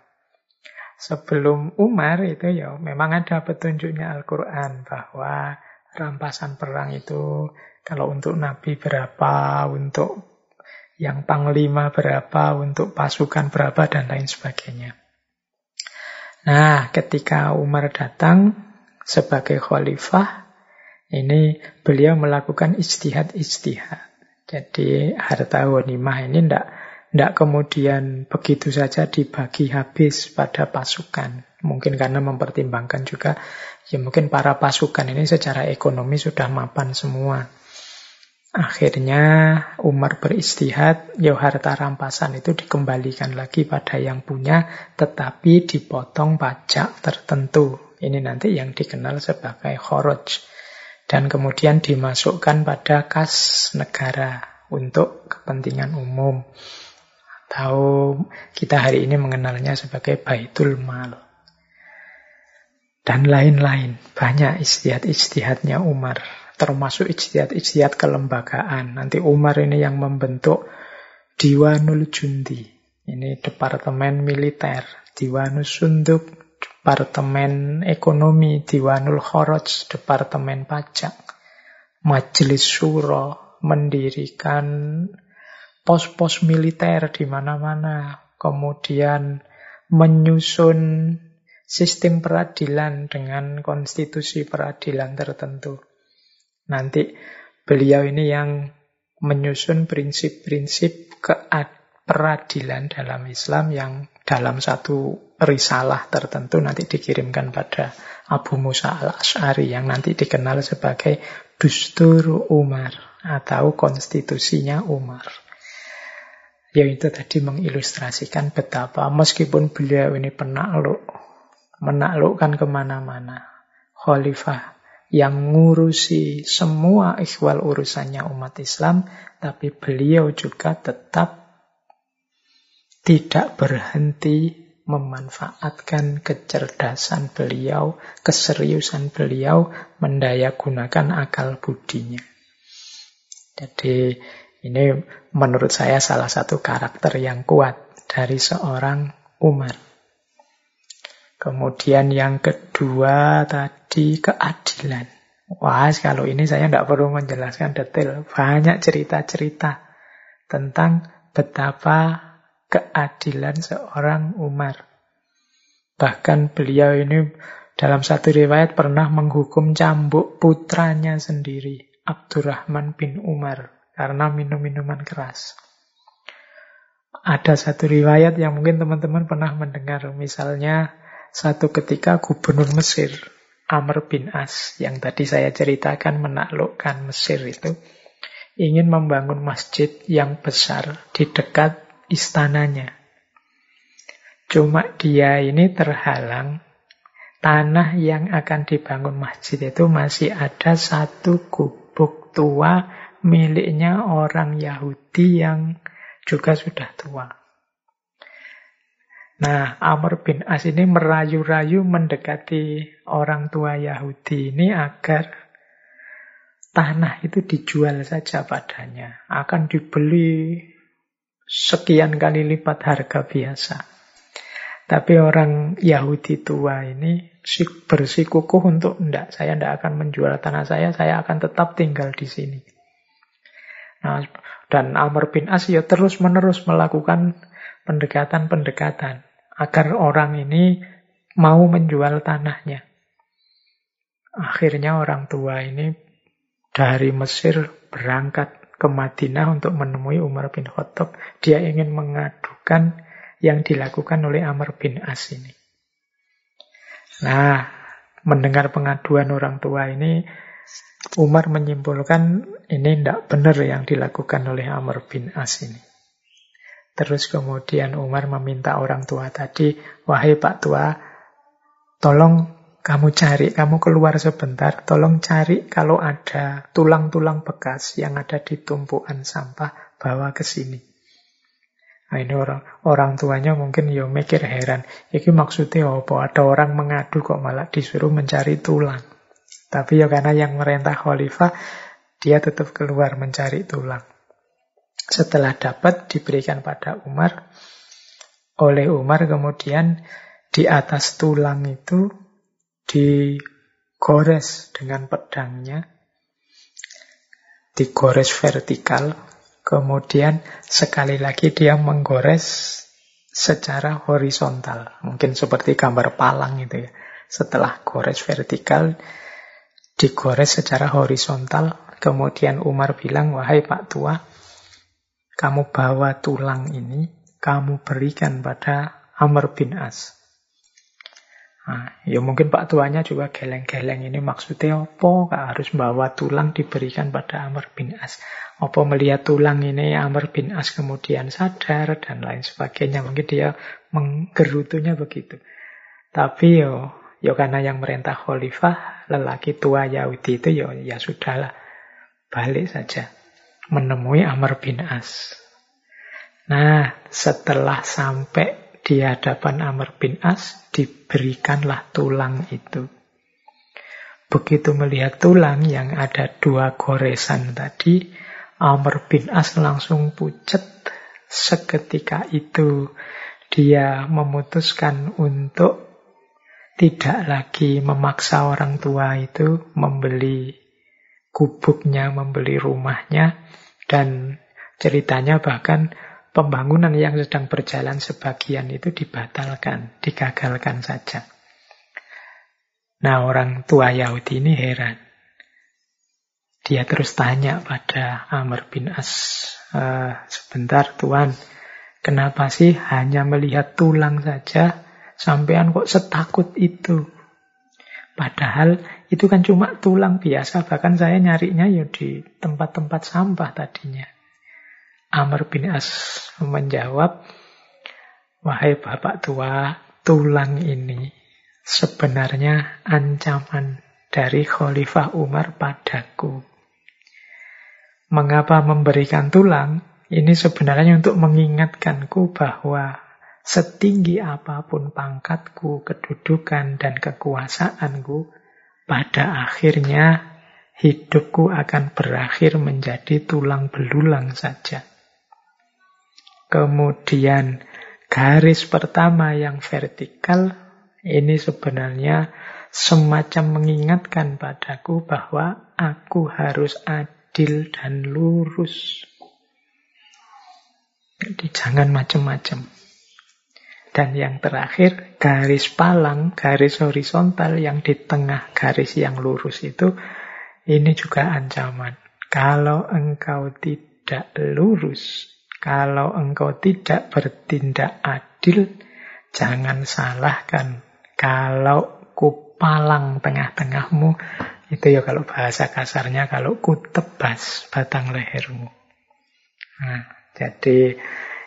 Sebelum Umar itu ya memang ada petunjuknya Al-Quran bahwa rampasan perang itu kalau untuk nabi berapa, untuk yang panglima berapa, untuk pasukan berapa, dan lain sebagainya. Nah, ketika Umar datang sebagai khalifah, ini beliau melakukan istihad-istihad. Jadi harta wanimah ini tidak tidak kemudian begitu saja dibagi habis pada pasukan. Mungkin karena mempertimbangkan juga, ya mungkin para pasukan ini secara ekonomi sudah mapan semua. Akhirnya Umar beristihad, ya harta rampasan itu dikembalikan lagi pada yang punya, tetapi dipotong pajak tertentu. Ini nanti yang dikenal sebagai khoroj. Dan kemudian dimasukkan pada kas negara untuk kepentingan umum. Atau kita hari ini mengenalnya sebagai Baitul Mal. Dan lain-lain. Banyak istihad-istihadnya Umar. Termasuk istihad-istihad kelembagaan. Nanti Umar ini yang membentuk Diwanul Jundi. Ini departemen militer. Diwanul Sunduk, Departemen Ekonomi, Diwanul Khoroj, Departemen Pajak, Majelis Suro, mendirikan pos-pos militer di mana-mana, kemudian menyusun sistem peradilan dengan konstitusi peradilan tertentu. Nanti beliau ini yang menyusun prinsip-prinsip peradilan dalam Islam yang dalam satu risalah tertentu nanti dikirimkan pada Abu Musa al-Ash'ari yang nanti dikenal sebagai Dustur Umar atau konstitusinya Umar. Yaitu tadi mengilustrasikan betapa meskipun beliau ini penakluk, menaklukkan ke mana-mana, khalifah yang ngurusi semua ikhwal urusannya umat Islam, tapi beliau juga tetap tidak berhenti memanfaatkan kecerdasan beliau, keseriusan beliau, mendaya gunakan akal budinya. Jadi ini menurut saya salah satu karakter yang kuat dari seorang Umar. Kemudian yang kedua tadi keadilan. Wah, kalau ini saya tidak perlu menjelaskan detail. Banyak cerita-cerita tentang betapa keadilan seorang Umar. Bahkan beliau ini dalam satu riwayat pernah menghukum cambuk putranya sendiri. Abdurrahman bin Umar karena minum minuman keras. Ada satu riwayat yang mungkin teman-teman pernah mendengar. Misalnya satu ketika gubernur Mesir, Amr bin As, yang tadi saya ceritakan menaklukkan Mesir itu, ingin membangun masjid yang besar di dekat istananya. Cuma dia ini terhalang tanah yang akan dibangun masjid itu masih ada satu gubuk tua miliknya orang Yahudi yang juga sudah tua. Nah, Amr bin As ini merayu-rayu mendekati orang tua Yahudi ini agar tanah itu dijual saja padanya. Akan dibeli sekian kali lipat harga biasa. Tapi orang Yahudi tua ini bersikukuh untuk enggak, saya enggak akan menjual tanah saya, saya akan tetap tinggal di sini. Nah, dan Amr bin As ya terus-menerus melakukan pendekatan-pendekatan agar orang ini mau menjual tanahnya. Akhirnya orang tua ini dari Mesir berangkat ke Madinah untuk menemui Umar bin Khattab. Dia ingin mengadukan yang dilakukan oleh Amr bin As ini. Nah, mendengar pengaduan orang tua ini, Umar menyimpulkan ini tidak benar yang dilakukan oleh Amr bin As ini. Terus kemudian Umar meminta orang tua tadi, wahai Pak Tua, tolong kamu cari, kamu keluar sebentar, tolong cari kalau ada tulang-tulang bekas yang ada di tumpuan sampah, bawa ke sini. Nah ini orang orang tuanya mungkin ya mikir heran. Iki maksudnya apa? Ada orang mengadu kok malah disuruh mencari tulang. Tapi ya karena yang merentah khalifah, dia tetap keluar mencari tulang. Setelah dapat diberikan pada Umar, oleh Umar kemudian di atas tulang itu digores dengan pedangnya, digores vertikal, Kemudian sekali lagi dia menggores secara horizontal. Mungkin seperti gambar palang itu ya. Setelah gores vertikal, digores secara horizontal. Kemudian Umar bilang, wahai Pak Tua, kamu bawa tulang ini, kamu berikan pada Amr bin As. Nah, ya mungkin Pak tuanya juga geleng-geleng ini maksudnya apa? Harus bawa tulang diberikan pada Amr bin As. Apa melihat tulang ini Amr bin As kemudian sadar dan lain sebagainya. Mungkin dia menggerutunya begitu. Tapi yo, yo karena yang merintah khalifah, lelaki tua Yahudi itu yo ya sudahlah. Balik saja menemui Amr bin As. Nah, setelah sampai di hadapan Amr bin As, diberikanlah tulang itu. Begitu melihat tulang yang ada dua goresan tadi, Amr bin As langsung pucat. Seketika itu dia memutuskan untuk tidak lagi memaksa orang tua itu membeli gubuknya, membeli rumahnya, dan ceritanya bahkan pembangunan yang sedang berjalan sebagian itu dibatalkan, digagalkan saja. Nah orang tua Yahudi ini heran. Dia terus tanya pada Amr bin As, e, sebentar Tuhan, kenapa sih hanya melihat tulang saja, sampean kok setakut itu? Padahal itu kan cuma tulang biasa, bahkan saya nyarinya ya di tempat-tempat sampah tadinya. Amr bin As menjawab, Wahai bapak tua, tulang ini sebenarnya ancaman dari Khalifah Umar padaku. Mengapa memberikan tulang? Ini sebenarnya untuk mengingatkanku bahwa setinggi apa pun pangkatku, kedudukan, dan kekuasaanku, pada akhirnya hidupku akan berakhir menjadi tulang belulang saja. Kemudian garis pertama yang vertikal ini sebenarnya semacam mengingatkan padaku bahwa aku harus adil dan lurus. Jadi jangan macam-macam. Dan yang terakhir, garis palang, garis horizontal yang di tengah garis yang lurus itu, ini juga ancaman. Kalau engkau tidak lurus, kalau engkau tidak bertindak adil, jangan salahkan. Kalau kupalang tengah-tengahmu, itu ya kalau bahasa kasarnya, kalau kutebas batang lehermu. Nah, jadi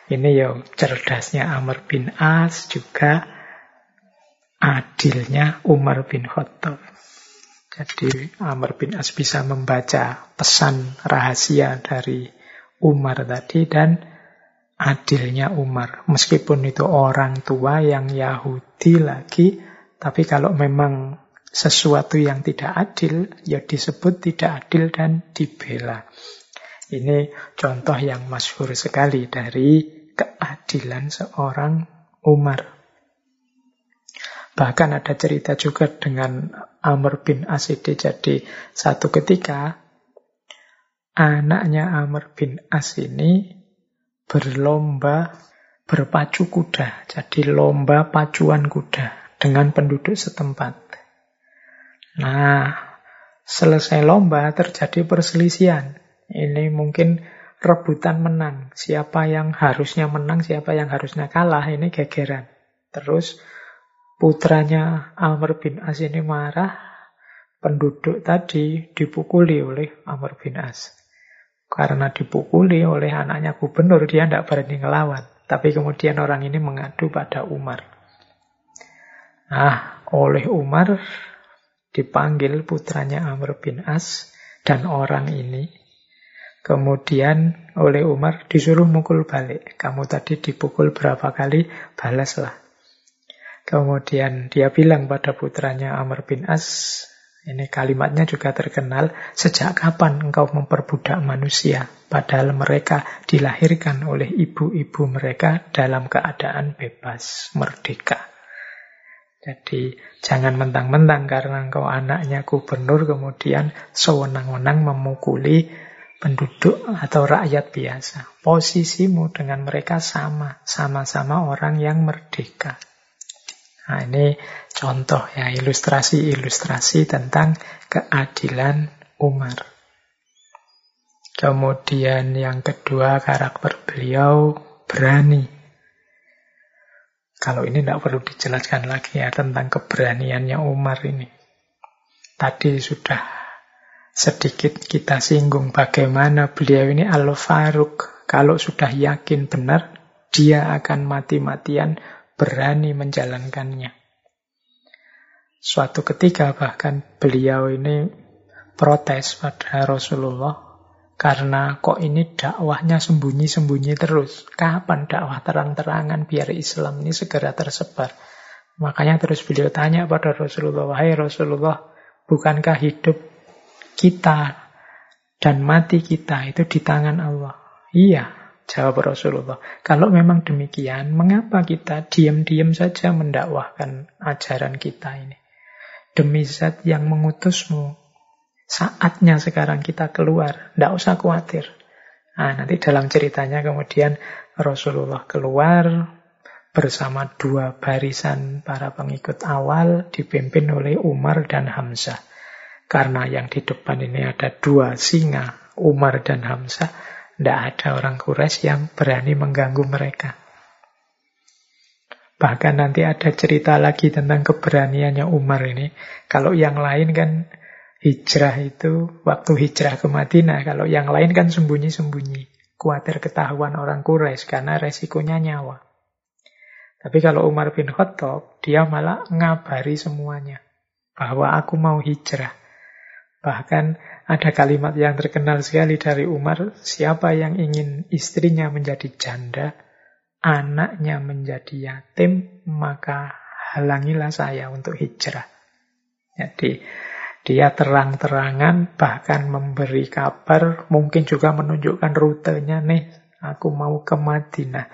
ini ya cerdasnya Amr bin As juga adilnya Umar bin Khattab. Jadi Amr bin As bisa membaca pesan rahasia dari Umar tadi dan adilnya Umar. Meskipun itu orang tua yang Yahudi lagi, tapi kalau memang sesuatu yang tidak adil, ya disebut tidak adil dan dibela. Ini contoh yang masyhur sekali dari keadilan seorang Umar. Bahkan ada cerita juga dengan Amr bin Asidi. Jadi satu ketika anaknya Amr bin As ini berlomba berpacu kuda. Jadi lomba pacuan kuda dengan penduduk setempat. Nah, selesai lomba terjadi perselisihan. Ini mungkin rebutan menang. Siapa yang harusnya menang, siapa yang harusnya kalah, ini gegeran. Terus putranya Amr bin As ini marah, penduduk tadi dipukuli oleh Amr bin As. Karena dipukuli oleh anaknya gubernur, dia tidak berani ngelawan. Tapi kemudian orang ini mengadu pada Umar. Nah, oleh Umar dipanggil putranya Amr bin As dan orang ini. Kemudian oleh Umar disuruh mukul balik. Kamu tadi dipukul berapa kali, balaslah. Kemudian dia bilang pada putranya Amr bin As, ini kalimatnya juga terkenal, sejak kapan engkau memperbudak manusia, padahal mereka dilahirkan oleh ibu-ibu mereka dalam keadaan bebas, merdeka. Jadi jangan mentang-mentang karena engkau anaknya gubernur kemudian sewenang-wenang memukuli penduduk atau rakyat biasa. Posisimu dengan mereka sama, sama-sama orang yang merdeka. Nah, ini contoh ya, ilustrasi-ilustrasi tentang keadilan Umar. Kemudian yang kedua karakter beliau berani. Kalau ini tidak perlu dijelaskan lagi ya tentang keberaniannya Umar ini. Tadi sudah sedikit kita singgung bagaimana beliau ini Al-Faruq. Kalau sudah yakin benar, dia akan mati-matian berani menjalankannya. Suatu ketika bahkan beliau ini protes pada Rasulullah karena kok ini dakwahnya sembunyi-sembunyi terus. Kapan dakwah terang-terangan biar Islam ini segera tersebar? Makanya terus beliau tanya pada Rasulullah, Wahai Rasulullah, bukankah hidup kita dan mati kita itu di tangan Allah? Iya, Jawab Rasulullah. Kalau memang demikian, mengapa kita diam-diam saja mendakwahkan ajaran kita ini? Demi zat yang mengutusmu. Saatnya sekarang kita keluar. Tidak usah khawatir. Nah, nanti dalam ceritanya kemudian Rasulullah keluar bersama dua barisan para pengikut awal dipimpin oleh Umar dan Hamzah. Karena yang di depan ini ada dua singa, Umar dan Hamzah, tidak ada orang Quraisy yang berani mengganggu mereka. Bahkan nanti ada cerita lagi tentang keberaniannya Umar ini. Kalau yang lain kan hijrah itu waktu hijrah ke Madinah. Kalau yang lain kan sembunyi-sembunyi. Kuatir ketahuan orang Quraisy karena resikonya nyawa. Tapi kalau Umar bin Khattab, dia malah ngabari semuanya. Bahwa aku mau hijrah. Bahkan ada kalimat yang terkenal sekali dari Umar, siapa yang ingin istrinya menjadi janda, anaknya menjadi yatim, maka halangilah saya untuk hijrah. Jadi dia terang-terangan bahkan memberi kabar, mungkin juga menunjukkan rutenya nih, aku mau ke Madinah.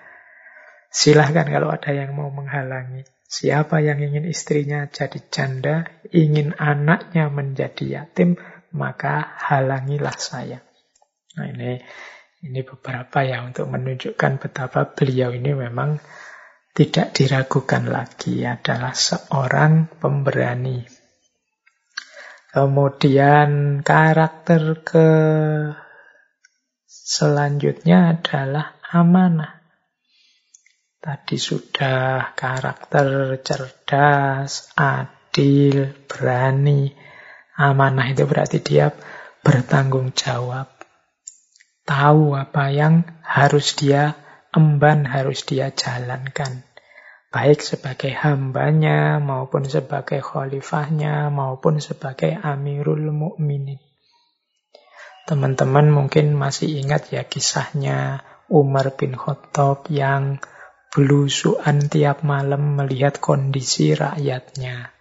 Silahkan kalau ada yang mau menghalangi. Siapa yang ingin istrinya jadi janda, ingin anaknya menjadi yatim, maka halangilah saya. Nah ini ini beberapa ya untuk menunjukkan betapa beliau ini memang tidak diragukan lagi adalah seorang pemberani. Kemudian karakter ke selanjutnya adalah amanah. Tadi sudah karakter cerdas, adil, berani. Amanah itu berarti dia bertanggung jawab. Tahu apa yang harus dia emban, harus dia jalankan baik sebagai hambanya maupun sebagai khalifahnya maupun sebagai amirul mukminin. Teman-teman mungkin masih ingat ya kisahnya Umar bin Khattab yang belusuan tiap malam melihat kondisi rakyatnya.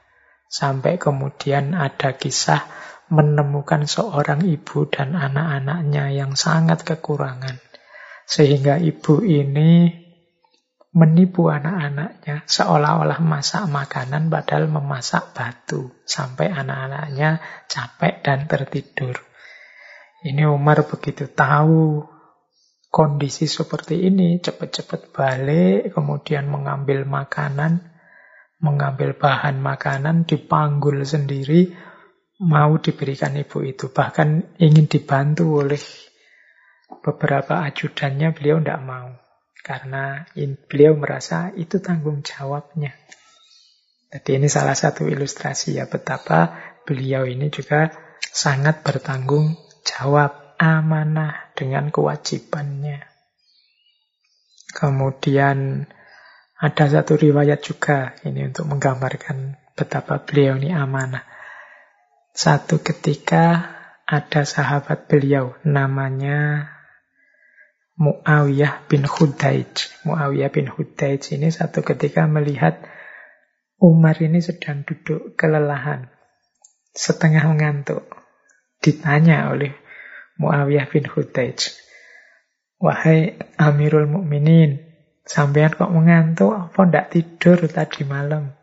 Sampai kemudian ada kisah menemukan seorang ibu dan anak-anaknya yang sangat kekurangan. Sehingga ibu ini menipu anak-anaknya seolah-olah masak makanan padahal memasak batu sampai anak-anaknya capek dan tertidur. Ini Umar begitu tahu kondisi seperti ini, cepat-cepat balik, kemudian mengambil makanan, mengambil bahan makanan, dipanggul sendiri, mau diberikan ibu itu. Bahkan ingin dibantu oleh beberapa ajudannya, beliau tidak mau. Karena beliau merasa itu tanggung jawabnya. Jadi ini salah satu ilustrasi ya betapa beliau ini juga sangat bertanggung jawab amanah dengan kewajibannya. Kemudian ada satu riwayat juga ini untuk menggambarkan betapa beliau ini amanah. Satu ketika ada sahabat beliau namanya Muawiyah bin Hudaij. Muawiyah bin Hudaij ini satu ketika melihat Umar ini sedang duduk kelelahan, setengah mengantuk. Ditanya oleh Muawiyah bin Hudaij, Wahai Amirul Mukminin, sampean kok mengantuk? Apa ndak tidur tadi malam?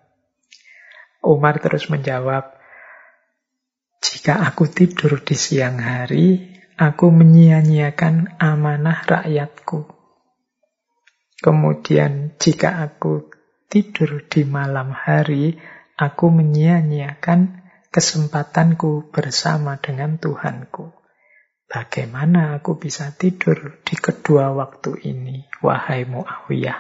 Umar terus menjawab, jika aku tidur di siang hari, aku menyia-nyiakan amanah rakyatku. Kemudian jika aku tidur di malam hari, aku menyia-nyiakan kesempatanku bersama dengan Tuhanku. Bagaimana aku bisa tidur di kedua waktu ini, wahai Muawiyah?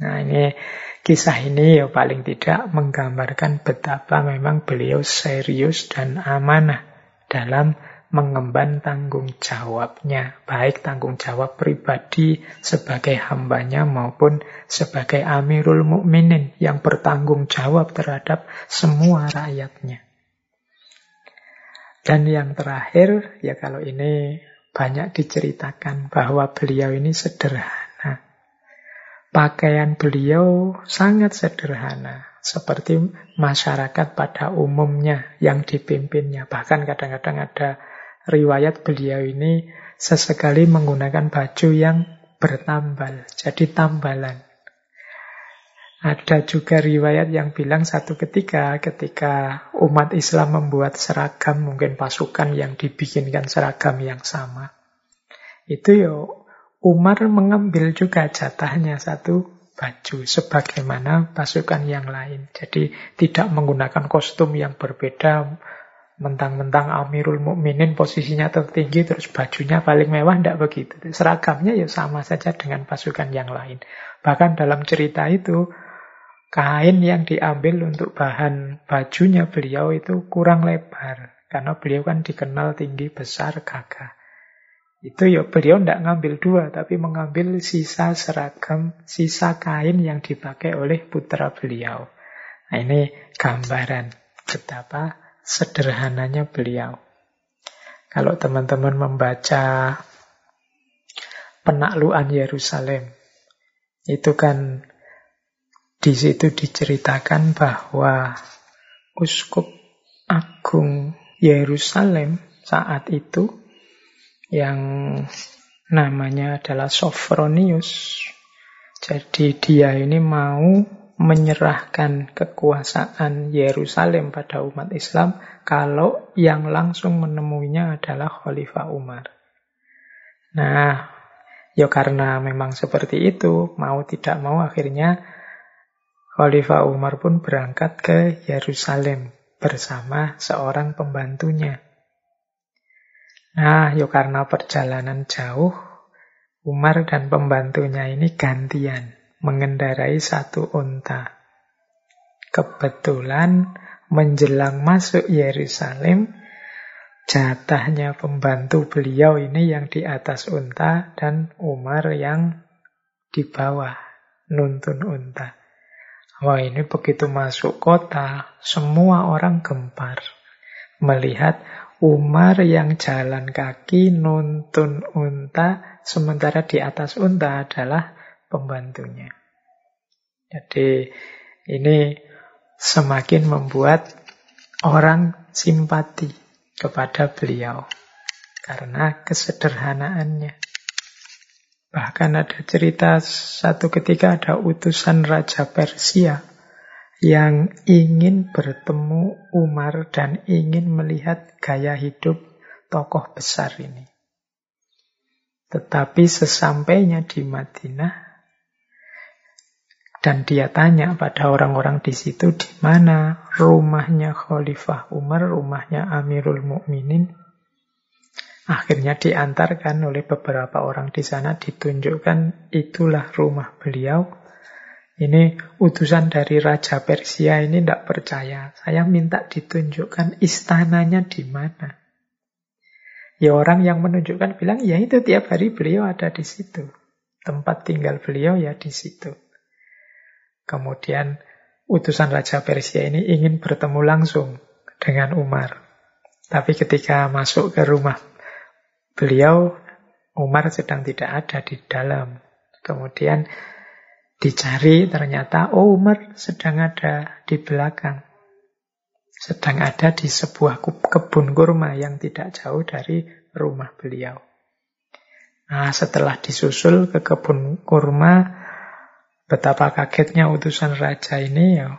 Nah ini kisah ini ya paling tidak menggambarkan betapa memang beliau serius dan amanah dalam mengemban tanggung jawabnya, baik tanggung jawab pribadi sebagai hambanya maupun sebagai Amirul Mukminin yang bertanggung jawab terhadap semua rakyatnya. Dan yang terakhir, ya kalau ini banyak diceritakan bahwa beliau ini sederhana. Pakaian beliau sangat sederhana, seperti masyarakat pada umumnya yang dipimpinnya. Bahkan kadang-kadang ada riwayat beliau ini sesekali menggunakan baju yang bertambal, jadi tambalan. Ada juga riwayat yang bilang satu ketika ketika umat Islam membuat seragam, mungkin pasukan yang dibikinkan seragam yang sama. Itu yo Umar mengambil juga jatahnya satu baju sebagaimana pasukan yang lain. Jadi tidak menggunakan kostum yang berbeda, mentang-mentang Amirul Mukminin posisinya tertinggi terus bajunya paling mewah tidak begitu. Seragamnya ya sama saja dengan pasukan yang lain. Bahkan dalam cerita itu kain yang diambil untuk bahan bajunya beliau itu kurang lebar karena beliau kan dikenal tinggi besar gagah. Itu ya beliau tidak ngambil dua tapi mengambil sisa seragam, sisa kain yang dipakai oleh putra beliau. Nah ini gambaran betapa sederhananya beliau. Kalau teman-teman membaca penaklukan Yerusalem, itu kan di situ diceritakan bahwa uskup agung Yerusalem saat itu yang namanya adalah Sophronius. Jadi dia ini mau menyerahkan kekuasaan Yerusalem pada umat Islam kalau yang langsung menemuinya adalah Khalifah Umar. Nah, ya karena memang seperti itu, mau tidak mau akhirnya Khalifah Umar pun berangkat ke Yerusalem bersama seorang pembantunya. Nah, yuk karena perjalanan jauh, Umar dan pembantunya ini gantian mengendarai satu unta. Kebetulan menjelang masuk Yerusalem, jatahnya pembantu beliau ini yang di atas unta dan Umar yang di bawah nuntun unta. Wah ini begitu masuk kota, semua orang gempar. Melihat Umar yang jalan kaki nuntun unta, sementara di atas unta adalah pembantunya. Jadi ini semakin membuat orang simpati kepada beliau karena kesederhanaannya. Bahkan ada cerita satu ketika ada utusan Raja Persia yang ingin bertemu Umar dan ingin melihat gaya hidup tokoh besar ini. Tetapi sesampainya di Madinah, dan dia tanya pada orang-orang di situ di mana rumahnya Khalifah Umar, rumahnya Amirul Mukminin. Akhirnya diantarkan oleh beberapa orang di sana ditunjukkan itulah rumah beliau. Ini utusan dari Raja Persia ini tidak percaya. Saya minta ditunjukkan istananya di mana. Ya orang yang menunjukkan bilang, ya itu tiap hari beliau ada di situ. Tempat tinggal beliau ya di situ. Kemudian utusan Raja Persia ini ingin bertemu langsung dengan Umar. Tapi ketika masuk ke rumah beliau, Umar sedang tidak ada di dalam. Kemudian dicari ternyata oh Umar sedang ada di belakang. Sedang ada di sebuah kebun kurma yang tidak jauh dari rumah beliau. Nah, setelah disusul ke kebun kurma, Betapa kagetnya utusan raja ini ya.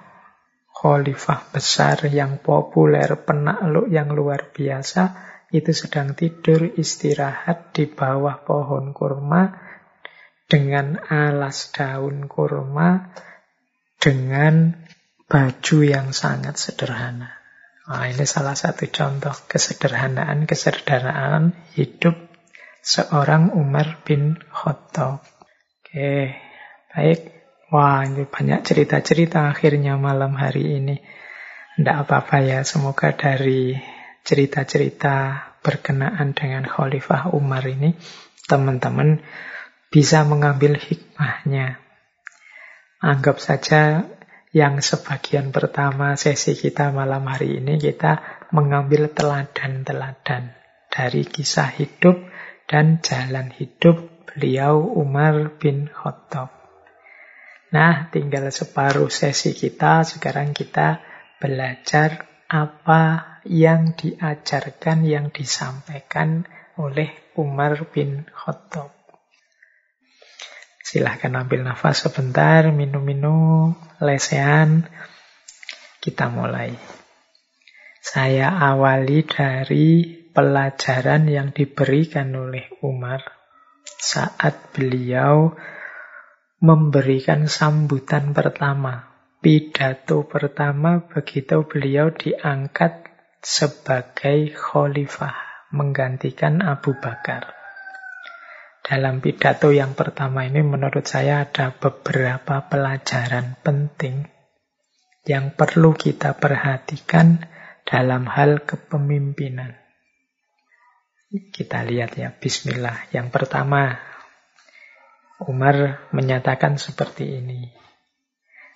Khalifah besar yang populer, penakluk yang luar biasa, itu sedang tidur istirahat di bawah pohon kurma dengan alas daun kurma dengan baju yang sangat sederhana. Nah, ini salah satu contoh kesederhanaan, kesederhanaan hidup seorang Umar bin Khattab. Oke, baik. Wah, ini banyak cerita-cerita akhirnya malam hari ini. Tidak apa-apa ya, semoga dari cerita-cerita berkenaan dengan Khalifah Umar ini, teman-teman bisa mengambil hikmahnya. Anggap saja yang sebagian pertama sesi kita malam hari ini kita mengambil teladan-teladan dari kisah hidup dan jalan hidup beliau Umar bin Khattab. Nah, tinggal separuh sesi kita. Sekarang kita belajar apa yang diajarkan, yang disampaikan oleh Umar bin Khattab. Silahkan ambil nafas sebentar, minum-minum, lesehan. Kita mulai. Saya awali dari pelajaran yang diberikan oleh Umar saat beliau memberikan sambutan pertama. Pidato pertama begitu beliau diangkat sebagai khalifah, menggantikan Abu Bakar. Dalam pidato yang pertama ini menurut saya ada beberapa pelajaran penting yang perlu kita perhatikan dalam hal kepemimpinan. Kita lihat ya, bismillah. Yang pertama, Umar menyatakan seperti ini.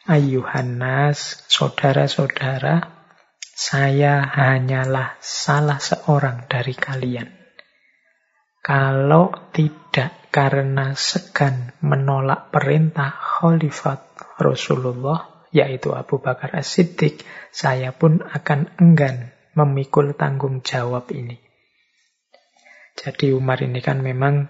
Ayuhanas, saudara-saudara, saya hanyalah salah seorang dari kalian. Kalau tidak karena segan menolak perintah Khalifat Rasulullah, yaitu Abu Bakar As-Siddiq, saya pun akan enggan memikul tanggung jawab ini. Jadi Umar ini kan memang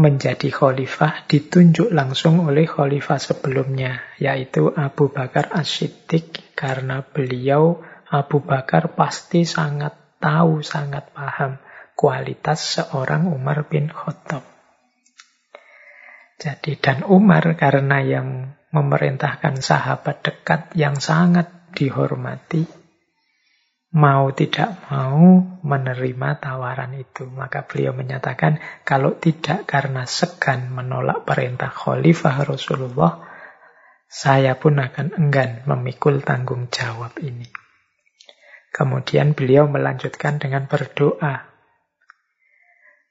menjadi khalifah ditunjuk langsung oleh khalifah sebelumnya, yaitu Abu Bakar As-Siddiq. Karena beliau, Abu Bakar pasti sangat tahu, sangat paham kualitas seorang Umar bin Khattab. Jadi, dan Umar karena yang memerintahkan sahabat dekat yang sangat dihormati, mau tidak mau menerima tawaran itu. Maka beliau menyatakan kalau tidak karena segan menolak perintah khalifah Rasulullah, saya pun akan enggan memikul tanggung jawab ini. Kemudian beliau melanjutkan dengan berdoa.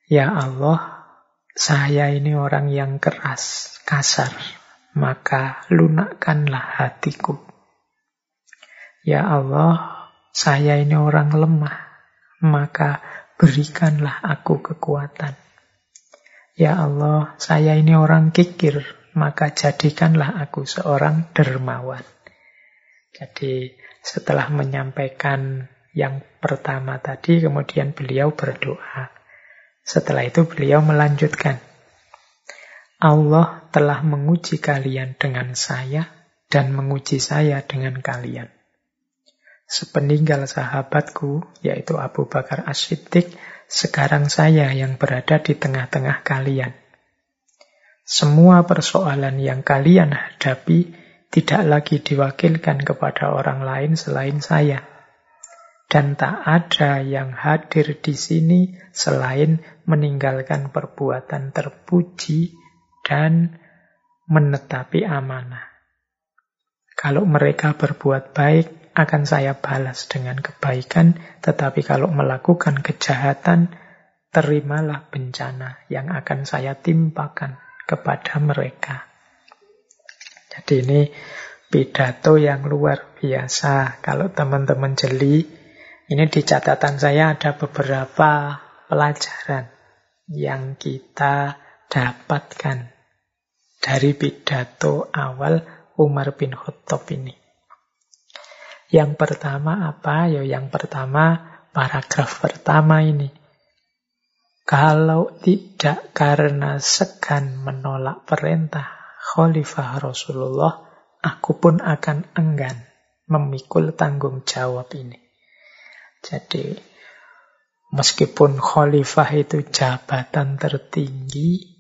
Ya Allah, saya ini orang yang keras, kasar, maka lunakkanlah hatiku. Ya Allah, saya ini orang lemah, maka berikanlah aku kekuatan. Ya Allah, saya ini orang kikir, maka jadikanlah aku seorang dermawan. Jadi setelah menyampaikan yang pertama tadi, kemudian beliau berdoa. Setelah itu beliau melanjutkan. Allah telah menguji kalian dengan saya dan menguji saya dengan kalian sepeninggal sahabatku, yaitu Abu Bakar As-Siddiq, sekarang saya yang berada di tengah-tengah kalian. Semua persoalan yang kalian hadapi tidak lagi diwakilkan kepada orang lain selain saya. Dan tak ada yang hadir di sini selain meninggalkan perbuatan terpuji dan menetapi amanah. Kalau mereka berbuat baik, akan saya balas dengan kebaikan, tetapi kalau melakukan kejahatan, terimalah bencana yang akan saya timpakan kepada mereka. Jadi ini pidato yang luar biasa. Kalau teman-teman jeli, ini di catatan saya ada beberapa pelajaran yang kita dapatkan dari pidato awal Umar bin Khattab ini. Yang pertama apa? Ya yang pertama paragraf pertama ini. Kalau tidak karena segan menolak perintah Khalifah Rasulullah, aku pun akan enggan memikul tanggung jawab ini. Jadi, meskipun khalifah itu jabatan tertinggi,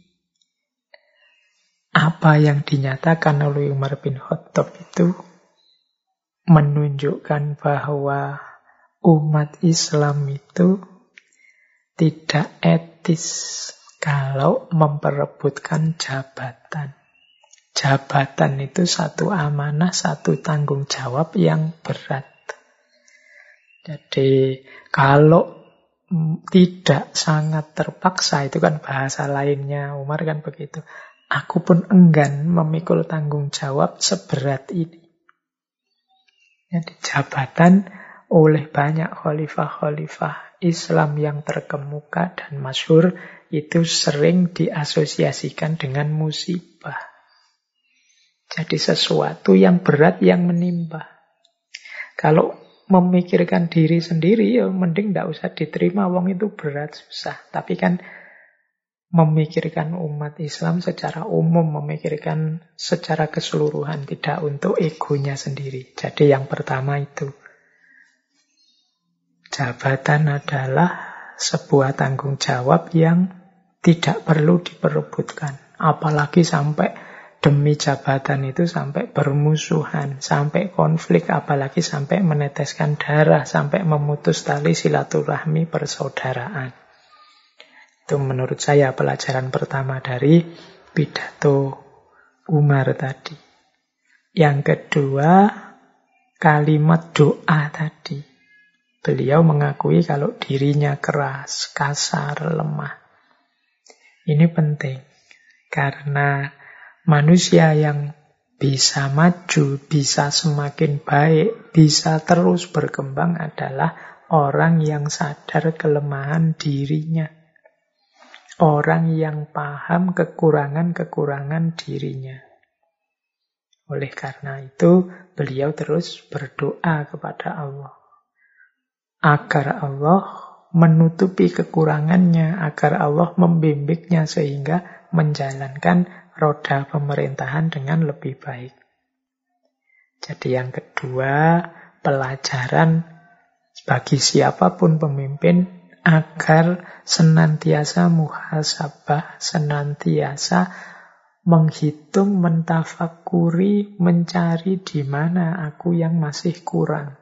apa yang dinyatakan oleh Umar bin Khattab itu menunjukkan bahwa umat Islam itu tidak etis kalau memperebutkan jabatan. Jabatan itu satu amanah, satu tanggung jawab yang berat. Jadi kalau tidak sangat terpaksa, itu kan bahasa lainnya Umar kan begitu. Aku pun enggan memikul tanggung jawab seberat ini. Jadi jabatan oleh banyak khalifah-khalifah Islam yang terkemuka dan masyhur itu sering diasosiasikan dengan musibah. Jadi sesuatu yang berat yang menimpa. Kalau memikirkan diri sendiri ya mending tidak usah diterima wong itu berat susah. Tapi kan memikirkan umat Islam secara umum, memikirkan secara keseluruhan, tidak untuk egonya sendiri. Jadi yang pertama itu, jabatan adalah sebuah tanggung jawab yang tidak perlu diperebutkan. Apalagi sampai demi jabatan itu sampai bermusuhan, sampai konflik, apalagi sampai meneteskan darah, sampai memutus tali silaturahmi persaudaraan. Itu menurut saya pelajaran pertama dari pidato Umar tadi. Yang kedua, kalimat doa tadi. Beliau mengakui kalau dirinya keras, kasar, lemah. Ini penting karena manusia yang bisa maju, bisa semakin baik, bisa terus berkembang adalah orang yang sadar kelemahan dirinya orang yang paham kekurangan-kekurangan dirinya. Oleh karena itu, beliau terus berdoa kepada Allah. Agar Allah menutupi kekurangannya, agar Allah membimbingnya sehingga menjalankan roda pemerintahan dengan lebih baik. Jadi yang kedua, pelajaran bagi siapa pun pemimpin agar senantiasa muhasabah, senantiasa menghitung, mentafakuri, mencari di mana aku yang masih kurang.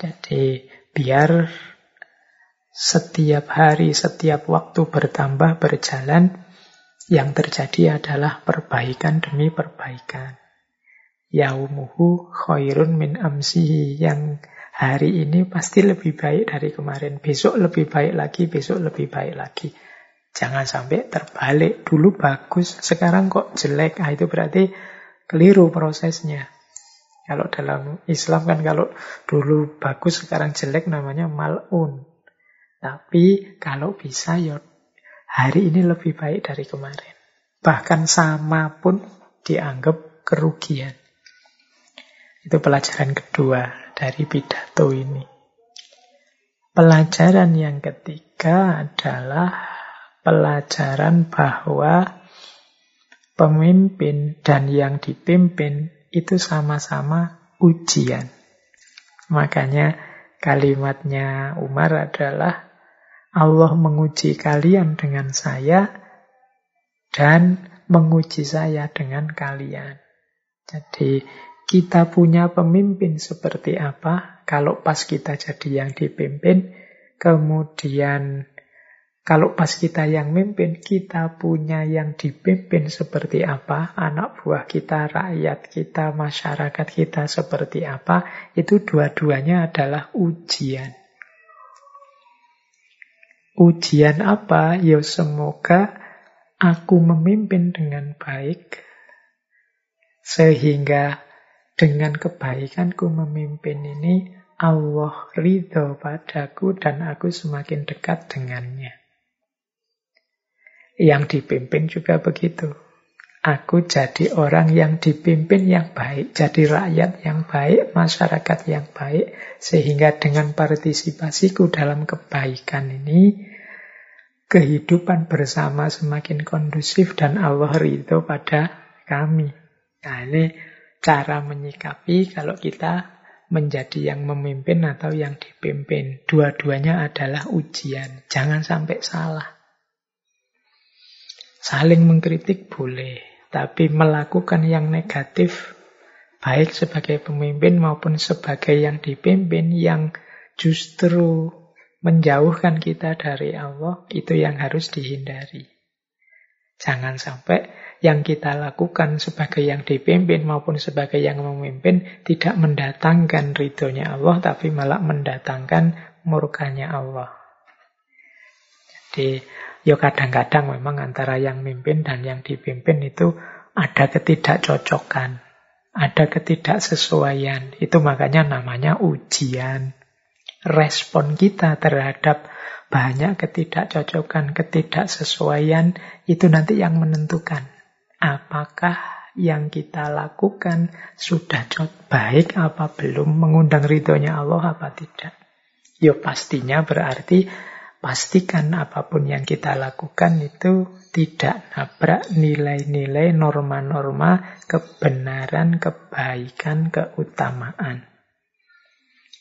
Jadi biar setiap hari, setiap waktu bertambah, berjalan, yang terjadi adalah perbaikan demi perbaikan. Yaumuhu khairun min amsihi. Yang hari ini pasti lebih baik dari kemarin. Besok lebih baik lagi, besok lebih baik lagi. Jangan sampai terbalik. Dulu bagus, sekarang kok jelek. Nah, itu berarti keliru prosesnya. Kalau dalam Islam kan kalau dulu bagus, sekarang jelek namanya mal'un. Tapi kalau bisa ya hari ini lebih baik dari kemarin. Bahkan sama pun dianggap kerugian. Itu pelajaran kedua dari pidato ini. Pelajaran yang ketiga adalah pelajaran bahwa pemimpin dan yang dipimpin itu sama-sama ujian. Makanya kalimatnya Umar adalah Allah menguji kalian dengan saya dan menguji saya dengan kalian. Jadi kita punya pemimpin seperti apa, kalau pas kita jadi yang dipimpin, kemudian kalau pas kita yang mimpin, kita punya yang dipimpin seperti apa, anak buah kita, rakyat kita, masyarakat kita seperti apa, itu dua-duanya adalah ujian. Ujian apa? Ya semoga aku memimpin dengan baik sehingga dengan kebaikanku memimpin ini Allah ridho padaku dan aku semakin dekat dengannya. Yang dipimpin juga begitu. Aku jadi orang yang dipimpin yang baik, jadi rakyat yang baik, masyarakat yang baik, sehingga dengan partisipasiku dalam kebaikan ini, kehidupan bersama semakin kondusif dan Allah ridho pada kami. Nah ini cara menyikapi kalau kita menjadi yang memimpin atau yang dipimpin. Dua-duanya adalah ujian. Jangan sampai salah. Saling mengkritik boleh, tapi melakukan yang negatif baik sebagai pemimpin maupun sebagai yang dipimpin yang justru menjauhkan kita dari Allah, itu yang harus dihindari. Jangan sampai yang kita lakukan sebagai yang dipimpin maupun sebagai yang memimpin tidak mendatangkan ridhonya Allah, tapi malah mendatangkan murkanya Allah. Jadi, ya kadang-kadang memang antara yang mimpin dan yang dipimpin itu ada ketidakcocokan, ada ketidaksesuaian. Itu makanya namanya ujian respon kita terhadap banyak ketidakcocokan, ketidaksesuaian, itu nanti yang menentukan apakah yang kita lakukan sudah baik apa belum, mengundang ridhonya Allah apa tidak. Ya pastinya berarti pastikan apa pun yang kita lakukan itu tidak nabrak nilai-nilai norma-norma kebenaran, kebaikan, keutamaan.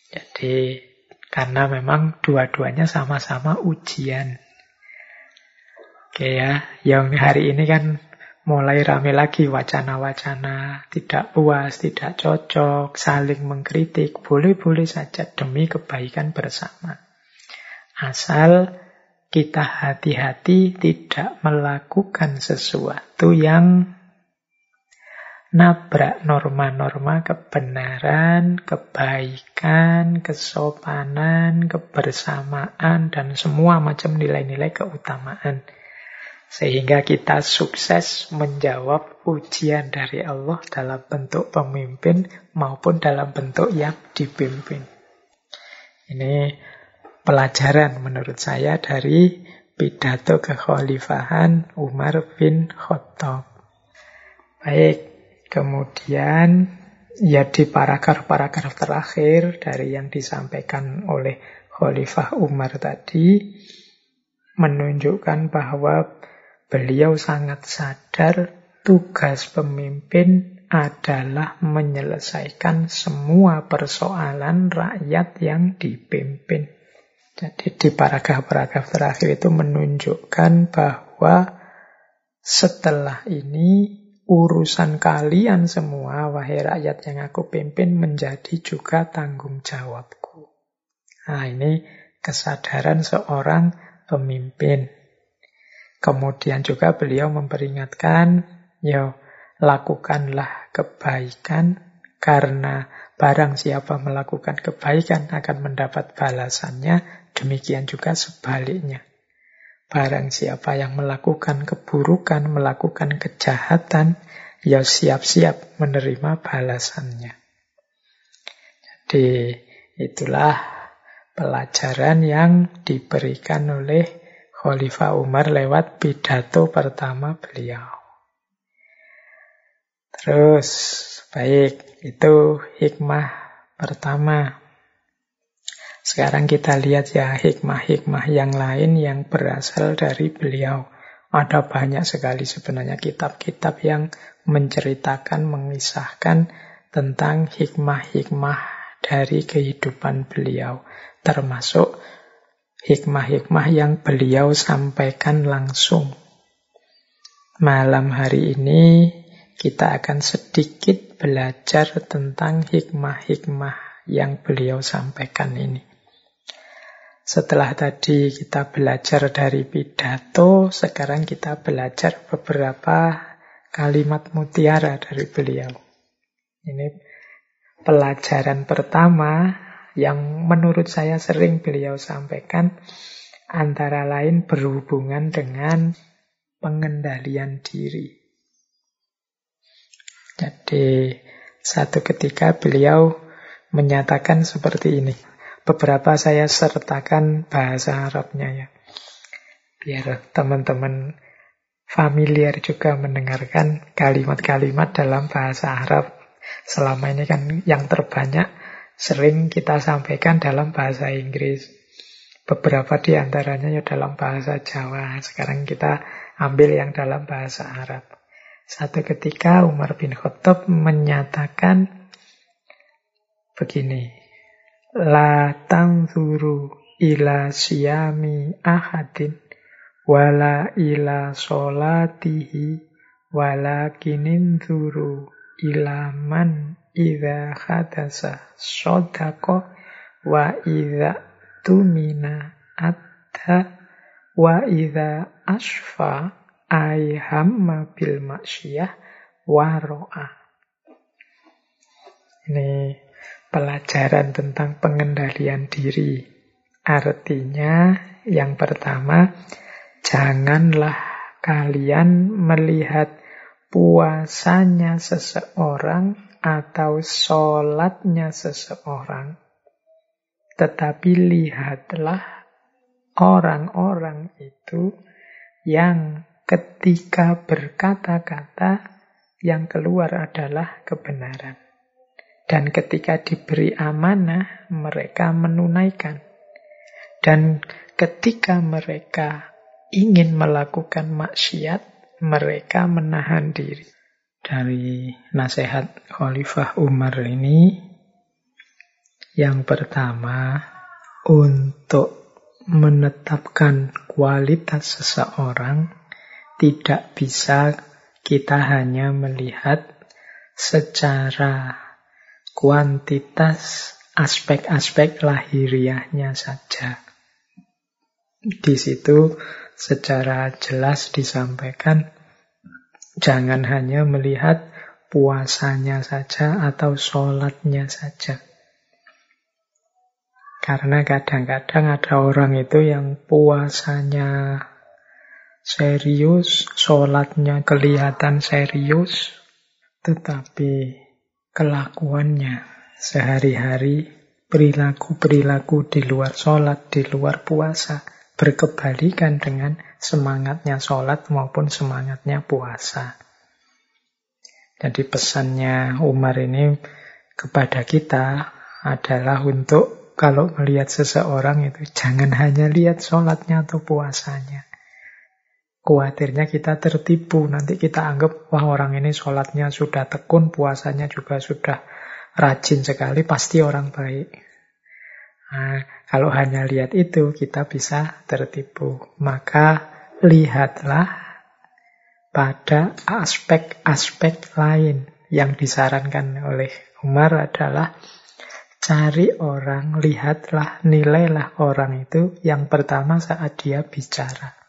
Jadi karena memang dua-duanya sama-sama ujian. Oke ya, yang hari ini kan mulai rame lagi wacana-wacana tidak puas, tidak cocok, saling mengkritik, boleh-boleh saja demi kebaikan bersama. Asal kita hati-hati tidak melakukan sesuatu yang nabrak norma-norma kebenaran, kebaikan, kesopanan, kebersamaan, dan semua macam nilai-nilai keutamaan. Sehingga kita sukses menjawab ujian dari Allah dalam bentuk pemimpin maupun dalam bentuk yang dipimpin. Ini pelajaran menurut saya dari pidato kekhalifahan Umar bin Khattab. Baik, Kemudian ya di paragraf-paragraf terakhir dari yang disampaikan oleh Khalifah Umar tadi menunjukkan bahwa beliau sangat sadar tugas pemimpin adalah menyelesaikan semua persoalan rakyat yang dipimpin. Jadi di paragraf-paragraf terakhir itu menunjukkan bahwa setelah ini urusan kalian semua, wahai rakyat yang aku pimpin, menjadi juga tanggung jawabku. Nah, ini kesadaran seorang pemimpin. Kemudian juga beliau memperingatkan, ya lakukanlah kebaikan karena barang siapa melakukan kebaikan akan mendapat balasannya, demikian juga sebaliknya. Barang siapa yang melakukan keburukan, melakukan kejahatan, ya siap-siap menerima balasannya. Jadi itulah pelajaran yang diberikan oleh Khalifah Umar lewat pidato pertama beliau. Terus, baik, itu hikmah pertama. Sekarang kita lihat ya hikmah-hikmah yang lain yang berasal dari beliau. Ada banyak sekali sebenarnya kitab-kitab yang menceritakan, mengisahkan tentang hikmah-hikmah dari kehidupan beliau. Termasuk hikmah-hikmah yang beliau sampaikan langsung. Malam hari ini kita akan sedikit belajar tentang hikmah-hikmah yang beliau sampaikan ini. Setelah tadi kita belajar dari pidato, sekarang kita belajar beberapa kalimat mutiara dari beliau. Ini pelajaran pertama yang menurut saya sering beliau sampaikan antara lain berhubungan dengan pengendalian diri. Jadi satu ketika beliau menyatakan seperti ini. Beberapa saya sertakan bahasa Arabnya ya. Biar teman-teman familiar juga mendengarkan kalimat-kalimat dalam bahasa Arab. Selama ini kan yang terbanyak sering kita sampaikan dalam bahasa Inggris. Beberapa di antaranya ya dalam bahasa Jawa. Sekarang kita ambil yang dalam bahasa Arab. Satu ketika Umar bin Khattab menyatakan begini, La tangzuru ila siyami ahadin wala ila solatihi walakinin zuru ila man idha khadasa sodako wa idha tumina atta wa idha asfa ai hamma bil maksiyah waro'a. Ini pelajaran tentang pengendalian diri. Artinya yang pertama, janganlah kalian melihat puasanya seseorang atau sholatnya seseorang. Tetapi lihatlah orang-orang itu yang ketika berkata-kata yang keluar adalah kebenaran. Dan ketika diberi amanah, mereka menunaikan. Dan ketika mereka ingin melakukan maksiat, mereka menahan diri. Dari nasihat Khalifah Umar ini, yang pertama, untuk menetapkan kualitas seseorang, tidak bisa kita hanya melihat secara kuantitas aspek-aspek lahiriahnya saja. Di situ secara jelas disampaikan jangan hanya melihat puasanya saja atau sholatnya saja. Karena kadang-kadang ada orang itu yang puasanya serius, sholatnya kelihatan serius, tetapi kelakuannya sehari-hari, perilaku-perilaku di luar sholat, di luar puasa, berkebalikan dengan semangatnya sholat maupun semangatnya puasa. Jadi pesannya Umar ini kepada kita adalah untuk kalau melihat seseorang itu jangan hanya lihat sholatnya atau puasanya. Khawatirnya kita tertipu, nanti kita anggap, wah orang ini sholatnya sudah tekun, puasanya juga sudah rajin sekali, pasti orang baik. Nah, kalau hanya lihat itu, kita bisa tertipu. Maka lihatlah pada aspek-aspek lain yang disarankan oleh Umar adalah Cari orang, lihatlah, nilailah orang itu yang pertama saat dia bicara.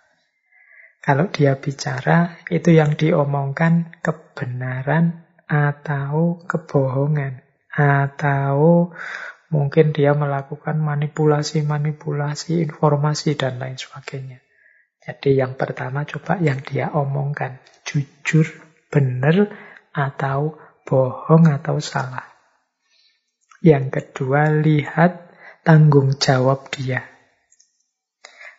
Kalau dia bicara, itu yang diomongkan kebenaran atau kebohongan. Atau mungkin dia melakukan manipulasi-manipulasi informasi dan lain sebagainya. Jadi yang pertama coba yang dia omongkan. Jujur, benar, atau bohong atau salah. Yang kedua, lihat tanggung jawab dia.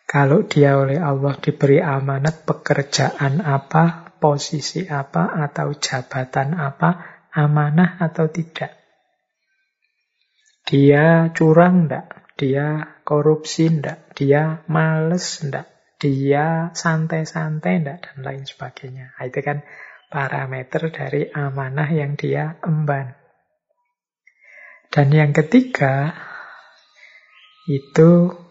Kalau dia oleh Allah diberi amanat pekerjaan apa, posisi apa, atau jabatan apa, amanah atau tidak. Dia curang enggak? Dia korupsi enggak? Dia males enggak? Dia santai-santai enggak? Dan lain sebagainya. Nah, itu kan parameter dari amanah yang dia emban. Dan yang ketiga, itu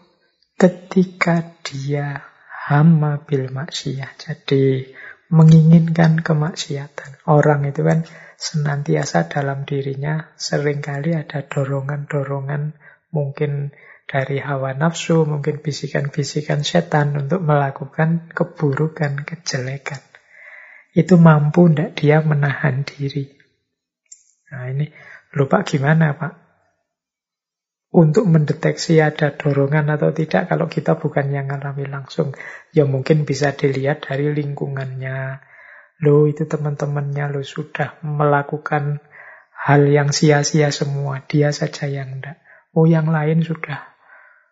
ketika dia hama bil maksiyah. Jadi menginginkan kemaksiatan. Orang itu kan senantiasa dalam dirinya sering kali ada dorongan-dorongan mungkin dari hawa nafsu, mungkin bisikan-bisikan setan untuk melakukan keburukan, kejelekan. Itu mampu tidak dia menahan diri. Nah ini Lupa gimana Pak? Untuk mendeteksi ada dorongan atau tidak kalau kita bukan yang ngalami langsung. Ya mungkin bisa dilihat dari lingkungannya. Lo itu teman-temannya lo sudah melakukan hal yang sia-sia semua. Dia saja yang enggak. Oh yang lain sudah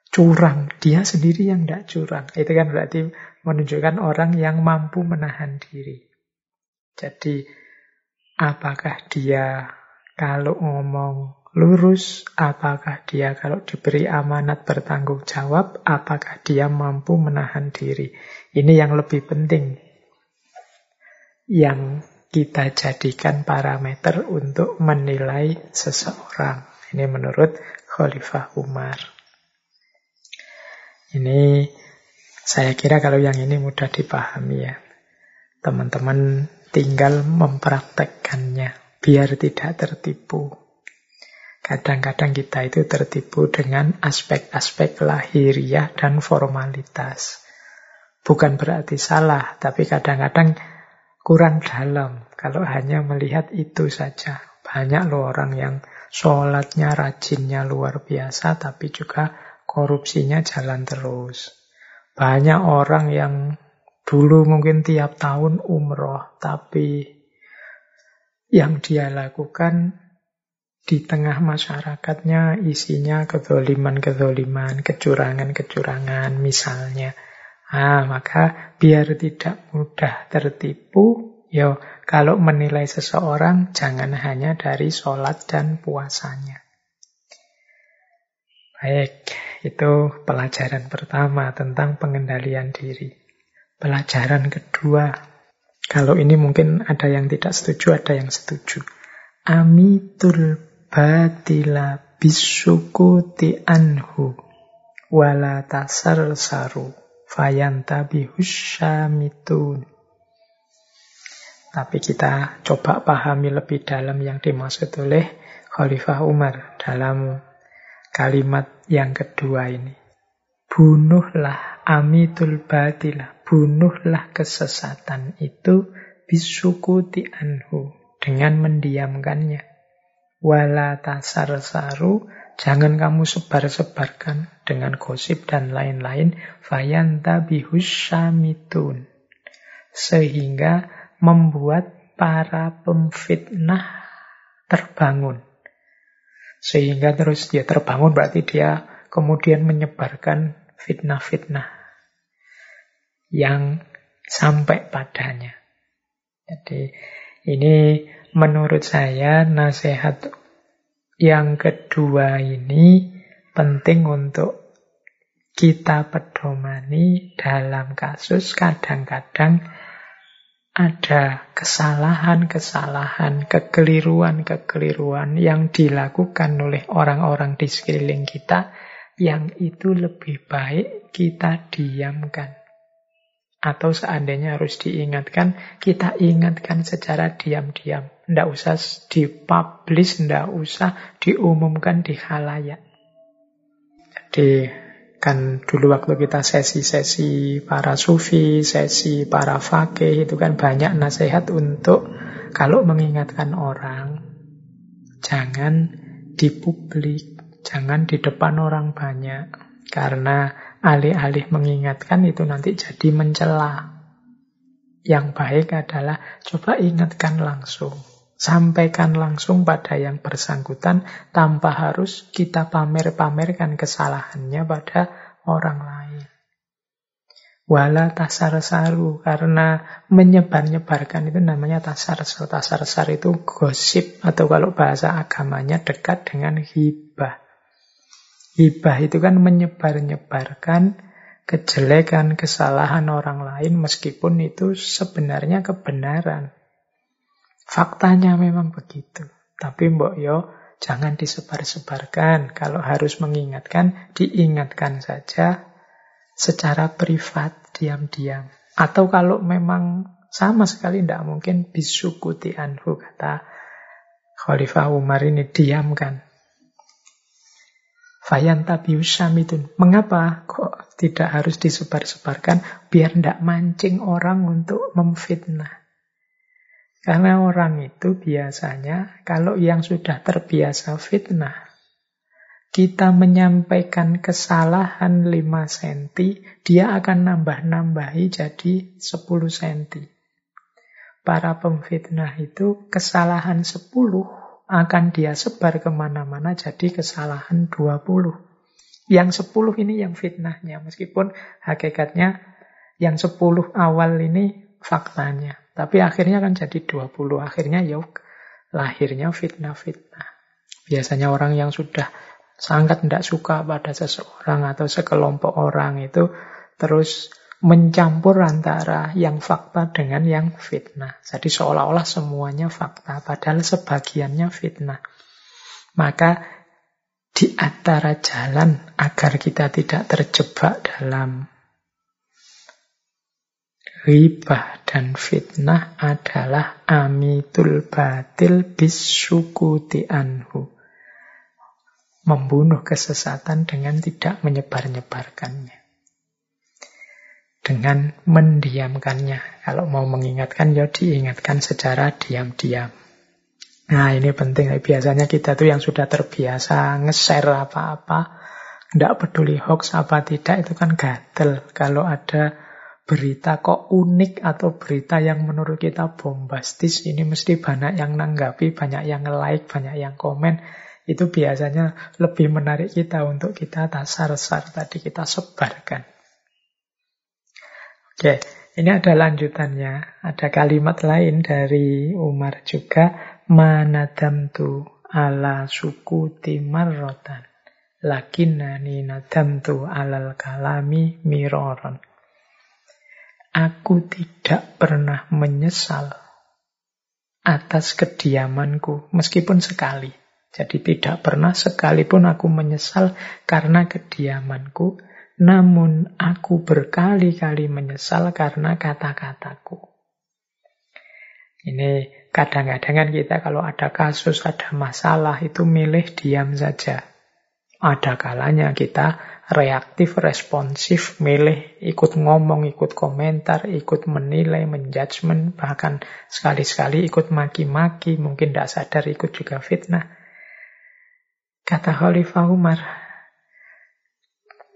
curang. Dia sendiri yang enggak curang. Itu kan berarti menunjukkan orang yang mampu menahan diri. Jadi apakah dia kalau ngomong lurus, apakah dia kalau diberi amanat bertanggung jawab, apakah dia mampu menahan diri. Ini yang lebih penting. Yang kita jadikan parameter untuk menilai seseorang. Ini menurut Khalifah Umar. Ini saya kira kalau yang ini mudah dipahami ya. Teman-teman tinggal mempraktekkannya biar tidak tertipu. Kadang-kadang kita itu tertipu dengan aspek-aspek lahiriah dan formalitas. Bukan berarti salah, tapi kadang-kadang kurang dalam kalau hanya melihat itu saja. Banyak loh orang yang sholatnya, rajinnya luar biasa, tapi juga korupsinya jalan terus. Banyak orang yang dulu mungkin tiap tahun umroh, tapi yang dia lakukan di tengah masyarakatnya isinya kezoliman-kezoliman, kecurangan-kecurangan misalnya. Ah, maka biar tidak mudah tertipu, yo kalau menilai seseorang jangan hanya dari sholat dan puasanya. Baik, itu pelajaran pertama tentang pengendalian diri. Pelajaran kedua kalau ini mungkin ada yang tidak setuju, ada yang setuju. Amitul batila bisukuti anhu wala tasar saru fayantabi husyamitun. Tapi kita coba pahami lebih dalam yang dimaksud oleh Khalifah Umar dalam kalimat yang kedua ini. Bunuhlah amitul batilah bunuhlah kesesatan itu bisukuti anhu dengan mendiamkannya. Wala jangan kamu sebar-sebarkan dengan gosip dan lain-lain. Fayanta bihusyamitun. Sehingga membuat para pemfitnah terbangun. Sehingga terus dia terbangun berarti dia kemudian menyebarkan fitnah-fitnah yang sampai padanya. Jadi ini menurut saya nasihat yang kedua ini penting untuk kita pedomani dalam kasus kadang-kadang ada kesalahan-kesalahan, kekeliruan-kekeliruan yang dilakukan oleh orang-orang di sekeliling kita yang itu lebih baik kita diamkan Atau seandainya harus diingatkan, kita ingatkan secara diam-diam. Tidak usah dipublish, tidak usah diumumkan di halayak. Jadi kan dulu waktu kita sesi-sesi para sufi, sesi para fakih, itu kan banyak nasihat untuk kalau mengingatkan orang, jangan di publik, jangan di depan orang banyak. Karena alih-alih mengingatkan itu nanti jadi mencela. Yang baik adalah coba ingatkan langsung. Sampaikan langsung pada yang bersangkutan tanpa harus kita pamer-pamerkan kesalahannya pada orang lain. Wala tasar saru karena menyebar-nyebarkan itu namanya tasar saru. Tasar saru itu gosip atau kalau bahasa agamanya dekat dengan hibah. Hibah itu kan menyebar-nyebarkan kejelekan, kesalahan orang lain meskipun itu sebenarnya kebenaran. Faktanya memang begitu. Tapi mbok yo jangan disebar-sebarkan. Kalau harus mengingatkan, diingatkan saja secara privat, diam-diam. Atau kalau memang sama sekali tidak mungkin bisukuti anhu kata Khalifah Umar ini diamkan. Fayan itu Mengapa kok tidak harus disebar-sebarkan biar tidak mancing orang untuk memfitnah? Karena orang itu biasanya kalau yang sudah terbiasa fitnah, kita menyampaikan kesalahan 5 cm, dia akan nambah-nambahi jadi 10 cm. Para pemfitnah itu kesalahan 10 akan dia sebar ke mana-mana jadi kesalahan 20. Yang 10 ini yang fitnahnya, meskipun hakikatnya yang 10 awal ini faktanya. Tapi akhirnya kan jadi 20. Akhirnya ya lahirnya fitnah-fitnah. Biasanya orang yang sudah sangat tidak suka pada seseorang atau sekelompok orang itu terus mencampur antara yang fakta dengan yang fitnah. Jadi seolah-olah semuanya fakta, padahal sebagiannya fitnah. Maka di antara jalan agar kita tidak terjebak dalam ribah dan fitnah adalah amitul batil bisukuti anhu. Membunuh kesesatan dengan tidak menyebar-nyebarkannya dengan mendiamkannya. Kalau mau mengingatkan, ya diingatkan secara diam-diam. Nah ini penting. Biasanya kita tuh yang sudah terbiasa nge-share apa-apa, tidak peduli hoax apa tidak, itu kan gatel. Kalau ada berita kok unik atau berita yang menurut kita bombastis, ini mesti banyak yang nanggapi, banyak yang like, banyak yang komen. Itu biasanya lebih menarik kita untuk kita tasar-sar tadi kita sebarkan. Oke, ini ada lanjutannya. Ada kalimat lain dari Umar juga. Manadam tu ala suku timarrotan. Lakinani nadam tu alal kalami miroron. Aku tidak pernah menyesal atas kediamanku, meskipun sekali. Jadi tidak pernah sekalipun aku menyesal karena kediamanku, namun aku berkali-kali menyesal karena kata-kataku. Ini kadang-kadang kan kita kalau ada kasus, ada masalah itu milih diam saja. Ada kalanya kita reaktif, responsif, milih ikut ngomong, ikut komentar, ikut menilai, menjudgment, bahkan sekali-sekali ikut maki-maki, mungkin tidak sadar ikut juga fitnah. Kata Khalifah Umar,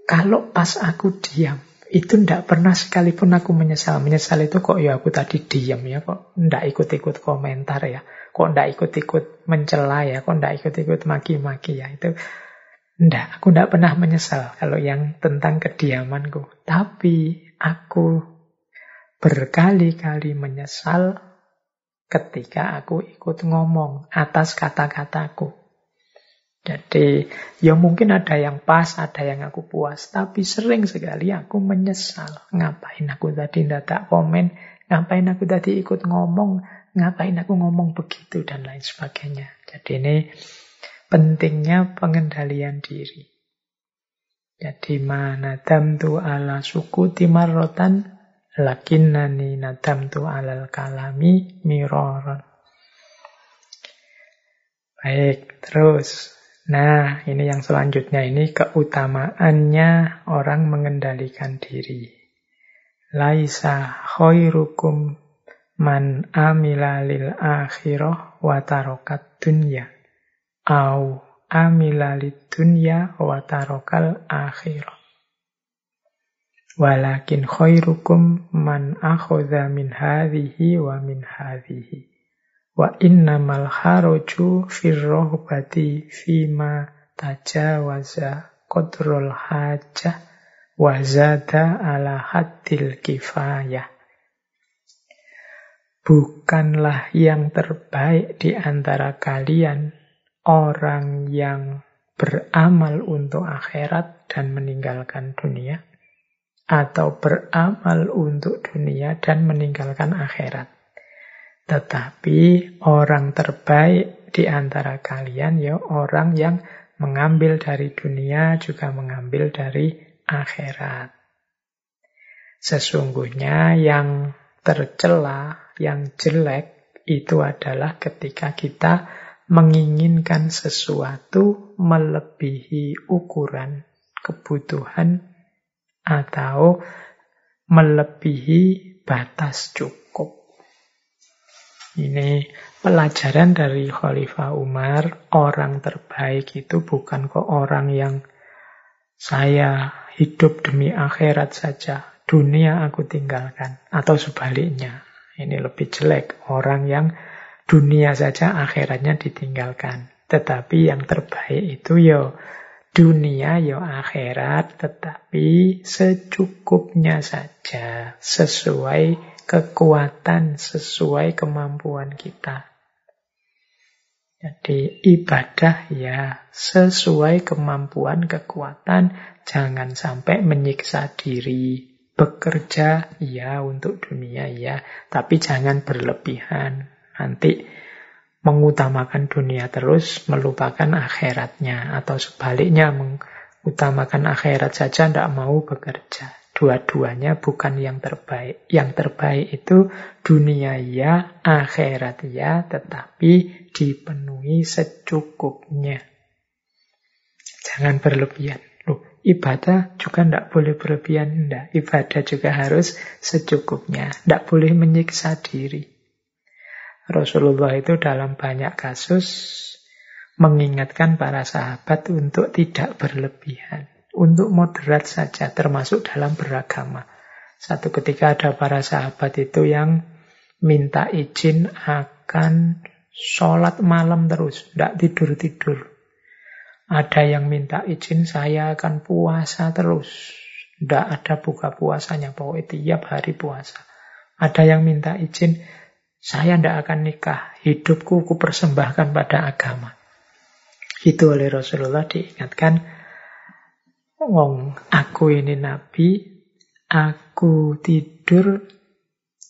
kalau pas aku diam, itu ndak pernah sekalipun aku menyesal. Menyesal itu kok ya aku tadi diam ya, kok ndak ikut-ikut komentar ya, kok ndak ikut-ikut mencela ya, kok ndak ikut-ikut maki-maki ya. Itu ndak, aku ndak pernah menyesal kalau yang tentang kediamanku. Tapi aku berkali-kali menyesal ketika aku ikut ngomong atas kata-kataku. Jadi ya mungkin ada yang pas, ada yang aku puas, tapi sering sekali aku menyesal. Ngapain aku tadi tak komen, ngapain aku tadi ikut ngomong, ngapain aku ngomong begitu dan lain sebagainya. Jadi ini pentingnya pengendalian diri. Jadi mana tu ala suku timarotan Lakinnani nadamtu alal kalami miroron. Baik, terus. Nah, ini yang selanjutnya. Ini keutamaannya orang mengendalikan diri. Laisa khairukum man amila lil akhirah wa dunya. Au amila lid dunya wa akhirah. Walakin khairukum man akhudha min hadhihi wa min hadhihi. Wa innamal haraju firrohbati fima tajawaza qadrul hajah wa zada ala haddil kifayah. Bukanlah yang terbaik di antara kalian orang yang beramal untuk akhirat dan meninggalkan dunia, atau beramal untuk dunia dan meninggalkan akhirat. Tetapi orang terbaik di antara kalian ya orang yang mengambil dari dunia juga mengambil dari akhirat. Sesungguhnya yang tercela, yang jelek itu adalah ketika kita menginginkan sesuatu melebihi ukuran kebutuhan atau melebihi batas cukup. Ini pelajaran dari Khalifah Umar, orang terbaik itu bukan kok orang yang saya hidup demi akhirat saja, dunia aku tinggalkan, atau sebaliknya. Ini lebih jelek, orang yang dunia saja akhiratnya ditinggalkan. Tetapi yang terbaik itu yo dunia yo akhirat, tetapi secukupnya saja, sesuai kekuatan sesuai kemampuan kita. Jadi ibadah ya sesuai kemampuan, kekuatan, jangan sampai menyiksa diri. Bekerja ya untuk dunia ya, tapi jangan berlebihan. Nanti mengutamakan dunia terus, melupakan akhiratnya. Atau sebaliknya, mengutamakan akhirat saja, tidak mau bekerja dua-duanya bukan yang terbaik. Yang terbaik itu dunia ya, akhirat ya, tetapi dipenuhi secukupnya. Jangan berlebihan. Loh, ibadah juga tidak boleh berlebihan. Tidak. Ibadah juga harus secukupnya. Tidak boleh menyiksa diri. Rasulullah itu dalam banyak kasus mengingatkan para sahabat untuk tidak berlebihan untuk moderat saja, termasuk dalam beragama. Satu ketika ada para sahabat itu yang minta izin akan sholat malam terus, tidak tidur-tidur. Ada yang minta izin saya akan puasa terus, tidak ada buka puasanya, pokoknya tiap hari puasa. Ada yang minta izin, saya tidak akan nikah, hidupku kupersembahkan pada agama. Itu oleh Rasulullah diingatkan, Wong, aku ini nabi, aku tidur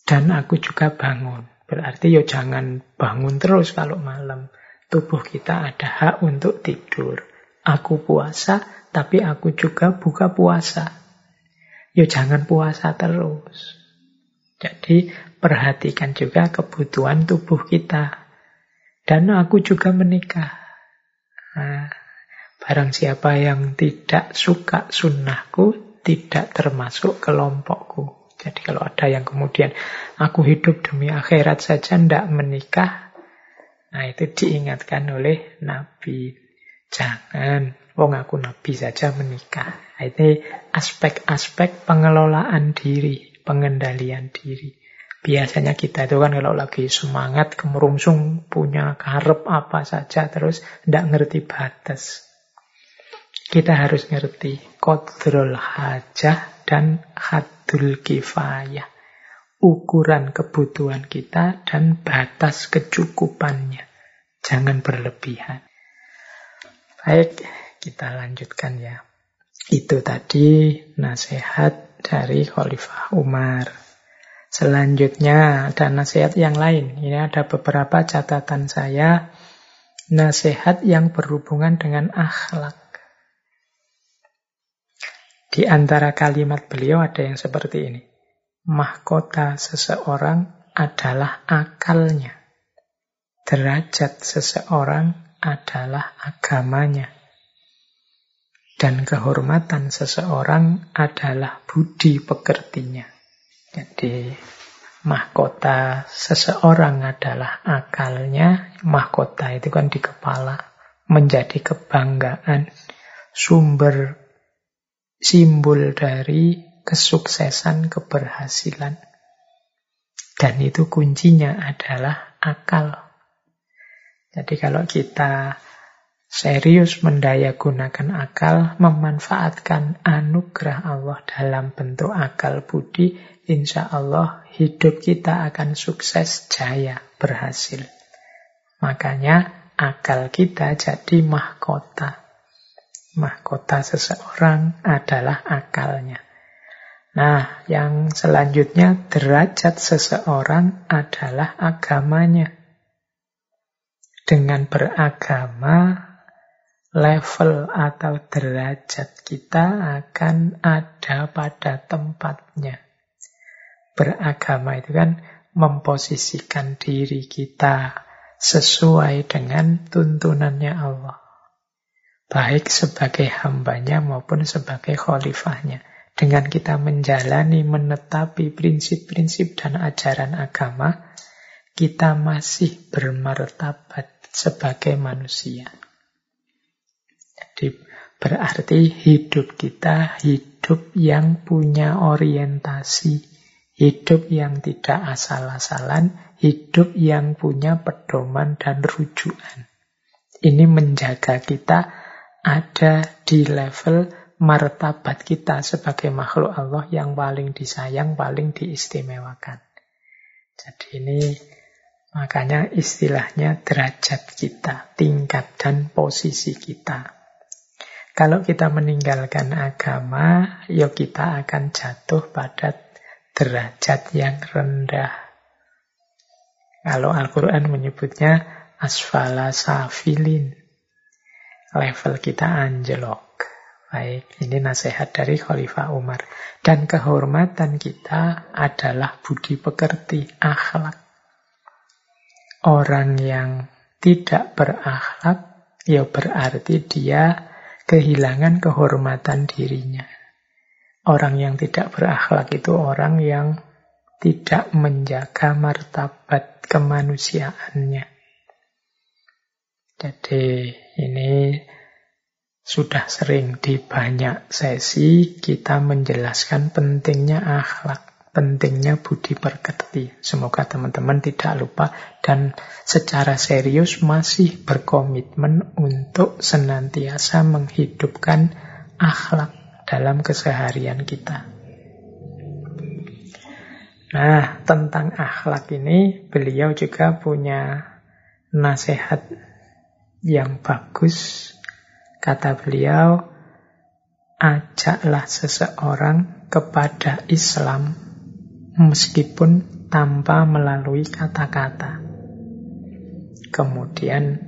dan aku juga bangun. Berarti ya jangan bangun terus kalau malam. Tubuh kita ada hak untuk tidur. Aku puasa, tapi aku juga buka puasa. Ya jangan puasa terus. Jadi perhatikan juga kebutuhan tubuh kita. Dan aku juga menikah. Nah, Barang siapa yang tidak suka sunnahku, tidak termasuk kelompokku. Jadi kalau ada yang kemudian aku hidup demi akhirat saja tidak menikah, nah itu diingatkan oleh Nabi. Jangan, wong aku Nabi saja menikah. Nah, ini aspek-aspek pengelolaan diri, pengendalian diri. Biasanya kita itu kan kalau lagi semangat, kemerungsung, punya karep apa saja, terus tidak ngerti batas. Kita harus ngerti kodrol hajah dan hadul kifayah. Ukuran kebutuhan kita dan batas kecukupannya. Jangan berlebihan. Baik, kita lanjutkan ya. Itu tadi nasihat dari Khalifah Umar. Selanjutnya ada nasihat yang lain. Ini ada beberapa catatan saya. Nasihat yang berhubungan dengan akhlak. Di antara kalimat beliau ada yang seperti ini. mahkota seseorang adalah akalnya. Derajat seseorang adalah agamanya. Dan kehormatan seseorang adalah budi pekertinya. Jadi mahkota seseorang adalah akalnya, mahkota itu kan di kepala, menjadi kebanggaan, sumber simbol dari kesuksesan, keberhasilan. Dan itu kuncinya adalah akal. Jadi kalau kita serius mendaya gunakan akal, memanfaatkan anugerah Allah dalam bentuk akal budi, insya Allah hidup kita akan sukses, jaya, berhasil. Makanya akal kita jadi mahkota. Mahkota seseorang adalah akalnya. Nah, yang selanjutnya derajat seseorang adalah agamanya. Dengan beragama, level atau derajat kita akan ada pada tempatnya. Beragama itu kan memposisikan diri kita sesuai dengan tuntunannya Allah. Baik sebagai hambanya maupun sebagai khalifahnya dengan kita menjalani, menetapi prinsip-prinsip dan ajaran agama, kita masih bermartabat sebagai manusia. Jadi berarti hidup kita hidup yang punya orientasi, hidup yang tidak asal-asalan, hidup yang punya pedoman dan rujukan. Ini menjaga kita ada di level martabat kita sebagai makhluk Allah yang paling disayang, paling diistimewakan. Jadi ini makanya istilahnya derajat kita, tingkat dan posisi kita. Kalau kita meninggalkan agama, ya kita akan jatuh pada derajat yang rendah. Kalau Al-Quran menyebutnya asfala safilin. Level kita anjlok. Baik, ini nasihat dari Khalifah Umar. Dan kehormatan kita adalah budi pekerti, akhlak. Orang yang tidak berakhlak, ya berarti dia kehilangan kehormatan dirinya. Orang yang tidak berakhlak itu orang yang tidak menjaga martabat kemanusiaannya. Jadi ini sudah sering di banyak sesi kita menjelaskan pentingnya akhlak, pentingnya budi pekerti. Semoga teman-teman tidak lupa dan secara serius masih berkomitmen untuk senantiasa menghidupkan akhlak dalam keseharian kita. Nah, tentang akhlak ini beliau juga punya nasihat yang bagus Kata beliau, ajaklah seseorang kepada Islam meskipun tanpa melalui kata-kata. Kemudian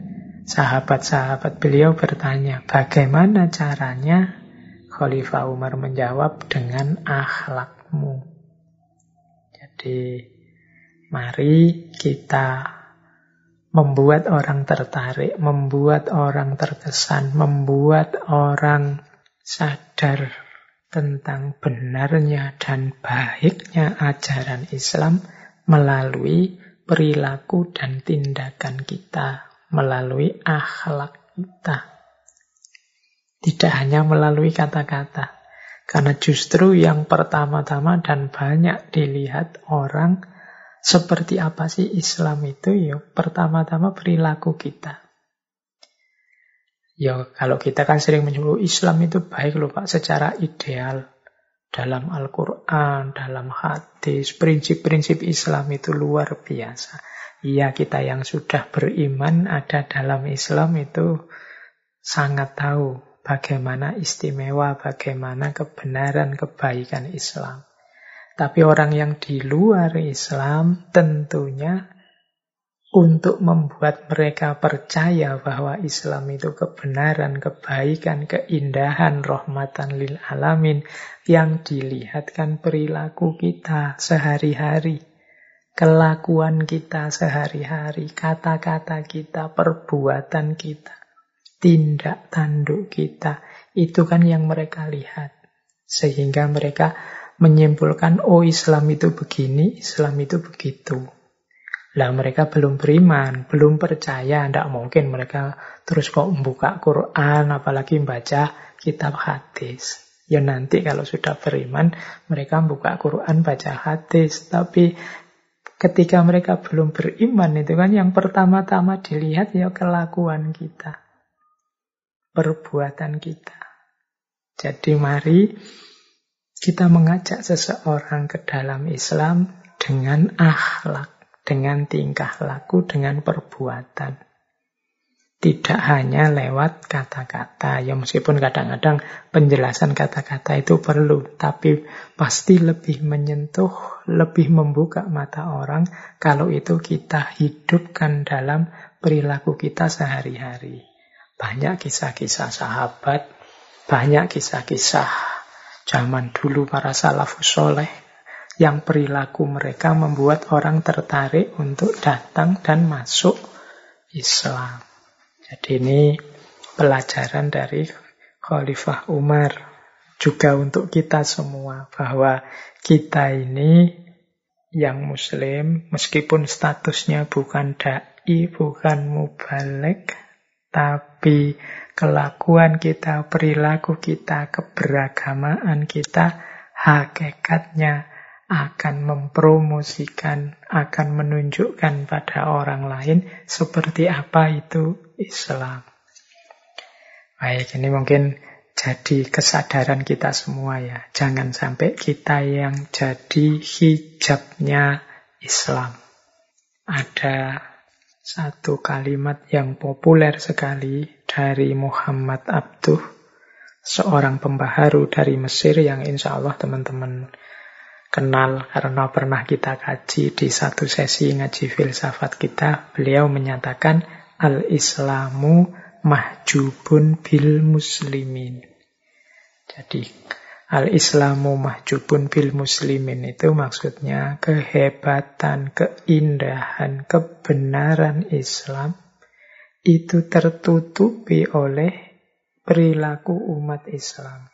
sahabat-sahabat beliau bertanya, bagaimana caranya? Khalifah Umar menjawab dengan akhlakmu. Jadi, mari kita membuat orang tertarik, membuat orang terkesan, membuat orang sadar tentang benarnya dan baiknya ajaran Islam melalui perilaku dan tindakan kita, melalui akhlak kita. Tidak hanya melalui kata-kata. Karena justru yang pertama-tama dan banyak dilihat orang seperti apa sih Islam itu? Ya, pertama-tama perilaku kita. Ya, kalau kita kan sering menyebut Islam itu baik loh Pak, secara ideal. Dalam Al-Quran, dalam hadis, prinsip-prinsip Islam itu luar biasa. Iya, kita yang sudah beriman ada dalam Islam itu sangat tahu bagaimana istimewa, bagaimana kebenaran, kebaikan Islam. Tapi orang yang di luar Islam tentunya untuk membuat mereka percaya bahwa Islam itu kebenaran, kebaikan, keindahan, rahmatan lil alamin yang dilihatkan perilaku kita sehari-hari, kelakuan kita sehari-hari, kata-kata kita, perbuatan kita, tindak tanduk kita, itu kan yang mereka lihat. Sehingga mereka menyimpulkan, oh Islam itu begini, Islam itu begitu. Lah mereka belum beriman, belum percaya, tidak mungkin mereka terus kok membuka Quran, apalagi membaca kitab hadis. Ya nanti kalau sudah beriman, mereka membuka Quran, baca hadis. Tapi ketika mereka belum beriman itu kan yang pertama-tama dilihat ya kelakuan kita. Perbuatan kita. Jadi mari kita mengajak seseorang ke dalam Islam dengan akhlak dengan tingkah laku, dengan perbuatan. Tidak hanya lewat kata-kata, ya meskipun kadang-kadang penjelasan kata-kata itu perlu, tapi pasti lebih menyentuh, lebih membuka mata orang kalau itu kita hidupkan dalam perilaku kita sehari-hari. Banyak kisah-kisah sahabat, banyak kisah-kisah zaman dulu para salafus soleh, yang perilaku mereka membuat orang tertarik untuk datang dan masuk Islam. Jadi ini pelajaran dari Khalifah Umar juga untuk kita semua bahwa kita ini yang muslim meskipun statusnya bukan dai, bukan mubalik, tapi kelakuan kita, perilaku kita, keberagamaan kita, hakikatnya akan mempromosikan, akan menunjukkan pada orang lain seperti apa itu Islam. Baik, ini mungkin jadi kesadaran kita semua ya. Jangan sampai kita yang jadi hijabnya Islam. Ada satu kalimat yang populer sekali dari Muhammad Abduh, seorang pembaharu dari Mesir yang insya Allah teman-teman kenal karena pernah kita kaji di satu sesi ngaji filsafat kita, beliau menyatakan al-islamu mahjubun bil muslimin. Jadi al-islamu mahjubun bil muslimin itu maksudnya kehebatan, keindahan, kebenaran Islam itu tertutupi oleh perilaku umat Islam.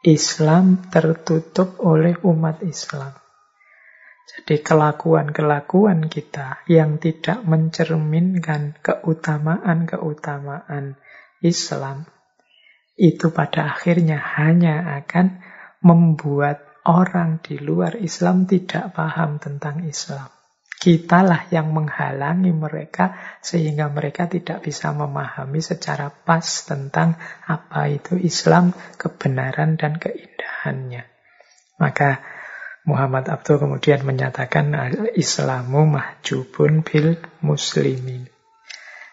Islam tertutup oleh umat Islam. Jadi kelakuan-kelakuan kita yang tidak mencerminkan keutamaan-keutamaan Islam itu pada akhirnya hanya akan membuat orang di luar Islam tidak paham tentang Islam. Kitalah yang menghalangi mereka sehingga mereka tidak bisa memahami secara pas tentang apa itu Islam, kebenaran dan keindahannya. Maka Muhammad Abdul kemudian menyatakan Islamu mahjubun bil muslimin.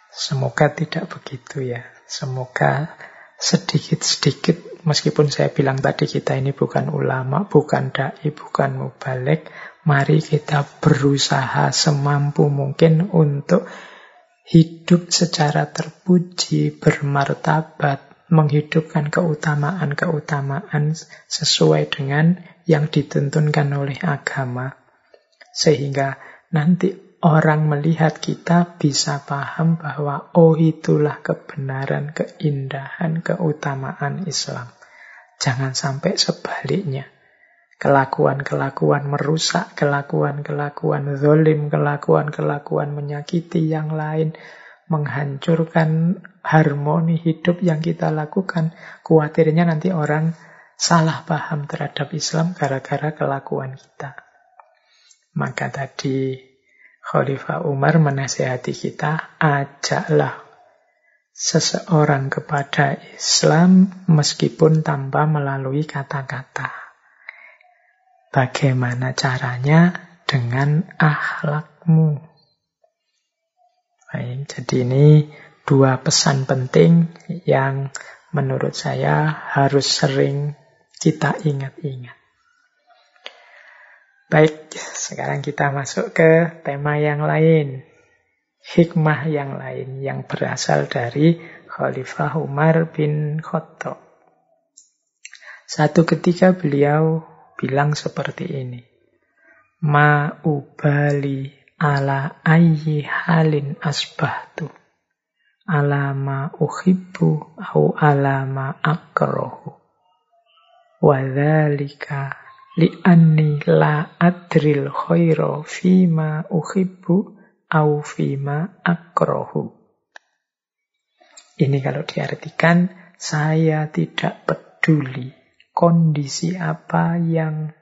Semoga tidak begitu ya. Semoga sedikit-sedikit meskipun saya bilang tadi kita ini bukan ulama, bukan dai, bukan mubalik, Mari kita berusaha semampu mungkin untuk hidup secara terpuji, bermartabat, menghidupkan keutamaan-keutamaan sesuai dengan yang dituntunkan oleh agama. Sehingga nanti orang melihat kita bisa paham bahwa oh itulah kebenaran, keindahan, keutamaan Islam. Jangan sampai sebaliknya kelakuan-kelakuan merusak, kelakuan-kelakuan zolim, kelakuan-kelakuan menyakiti yang lain, menghancurkan harmoni hidup yang kita lakukan. Kuatirnya nanti orang salah paham terhadap Islam gara-gara kelakuan kita. Maka tadi Khalifah Umar menasihati kita, ajaklah seseorang kepada Islam meskipun tanpa melalui kata-kata. Bagaimana caranya? Dengan akhlakmu. Baik, jadi ini dua pesan penting yang menurut saya harus sering kita ingat-ingat. Baik, sekarang kita masuk ke tema yang lain. Hikmah yang lain yang berasal dari Khalifah Umar bin Khattab. Satu ketika beliau bilang seperti ini. Ma ubali ala ayyi halin asbahtu. Ala ma uhibbu au ala ma akrohu. Wadhalika li'anni la adril khaira fima uhibbu au fima akrohu. Ini kalau diartikan, saya tidak peduli kondisi apa yang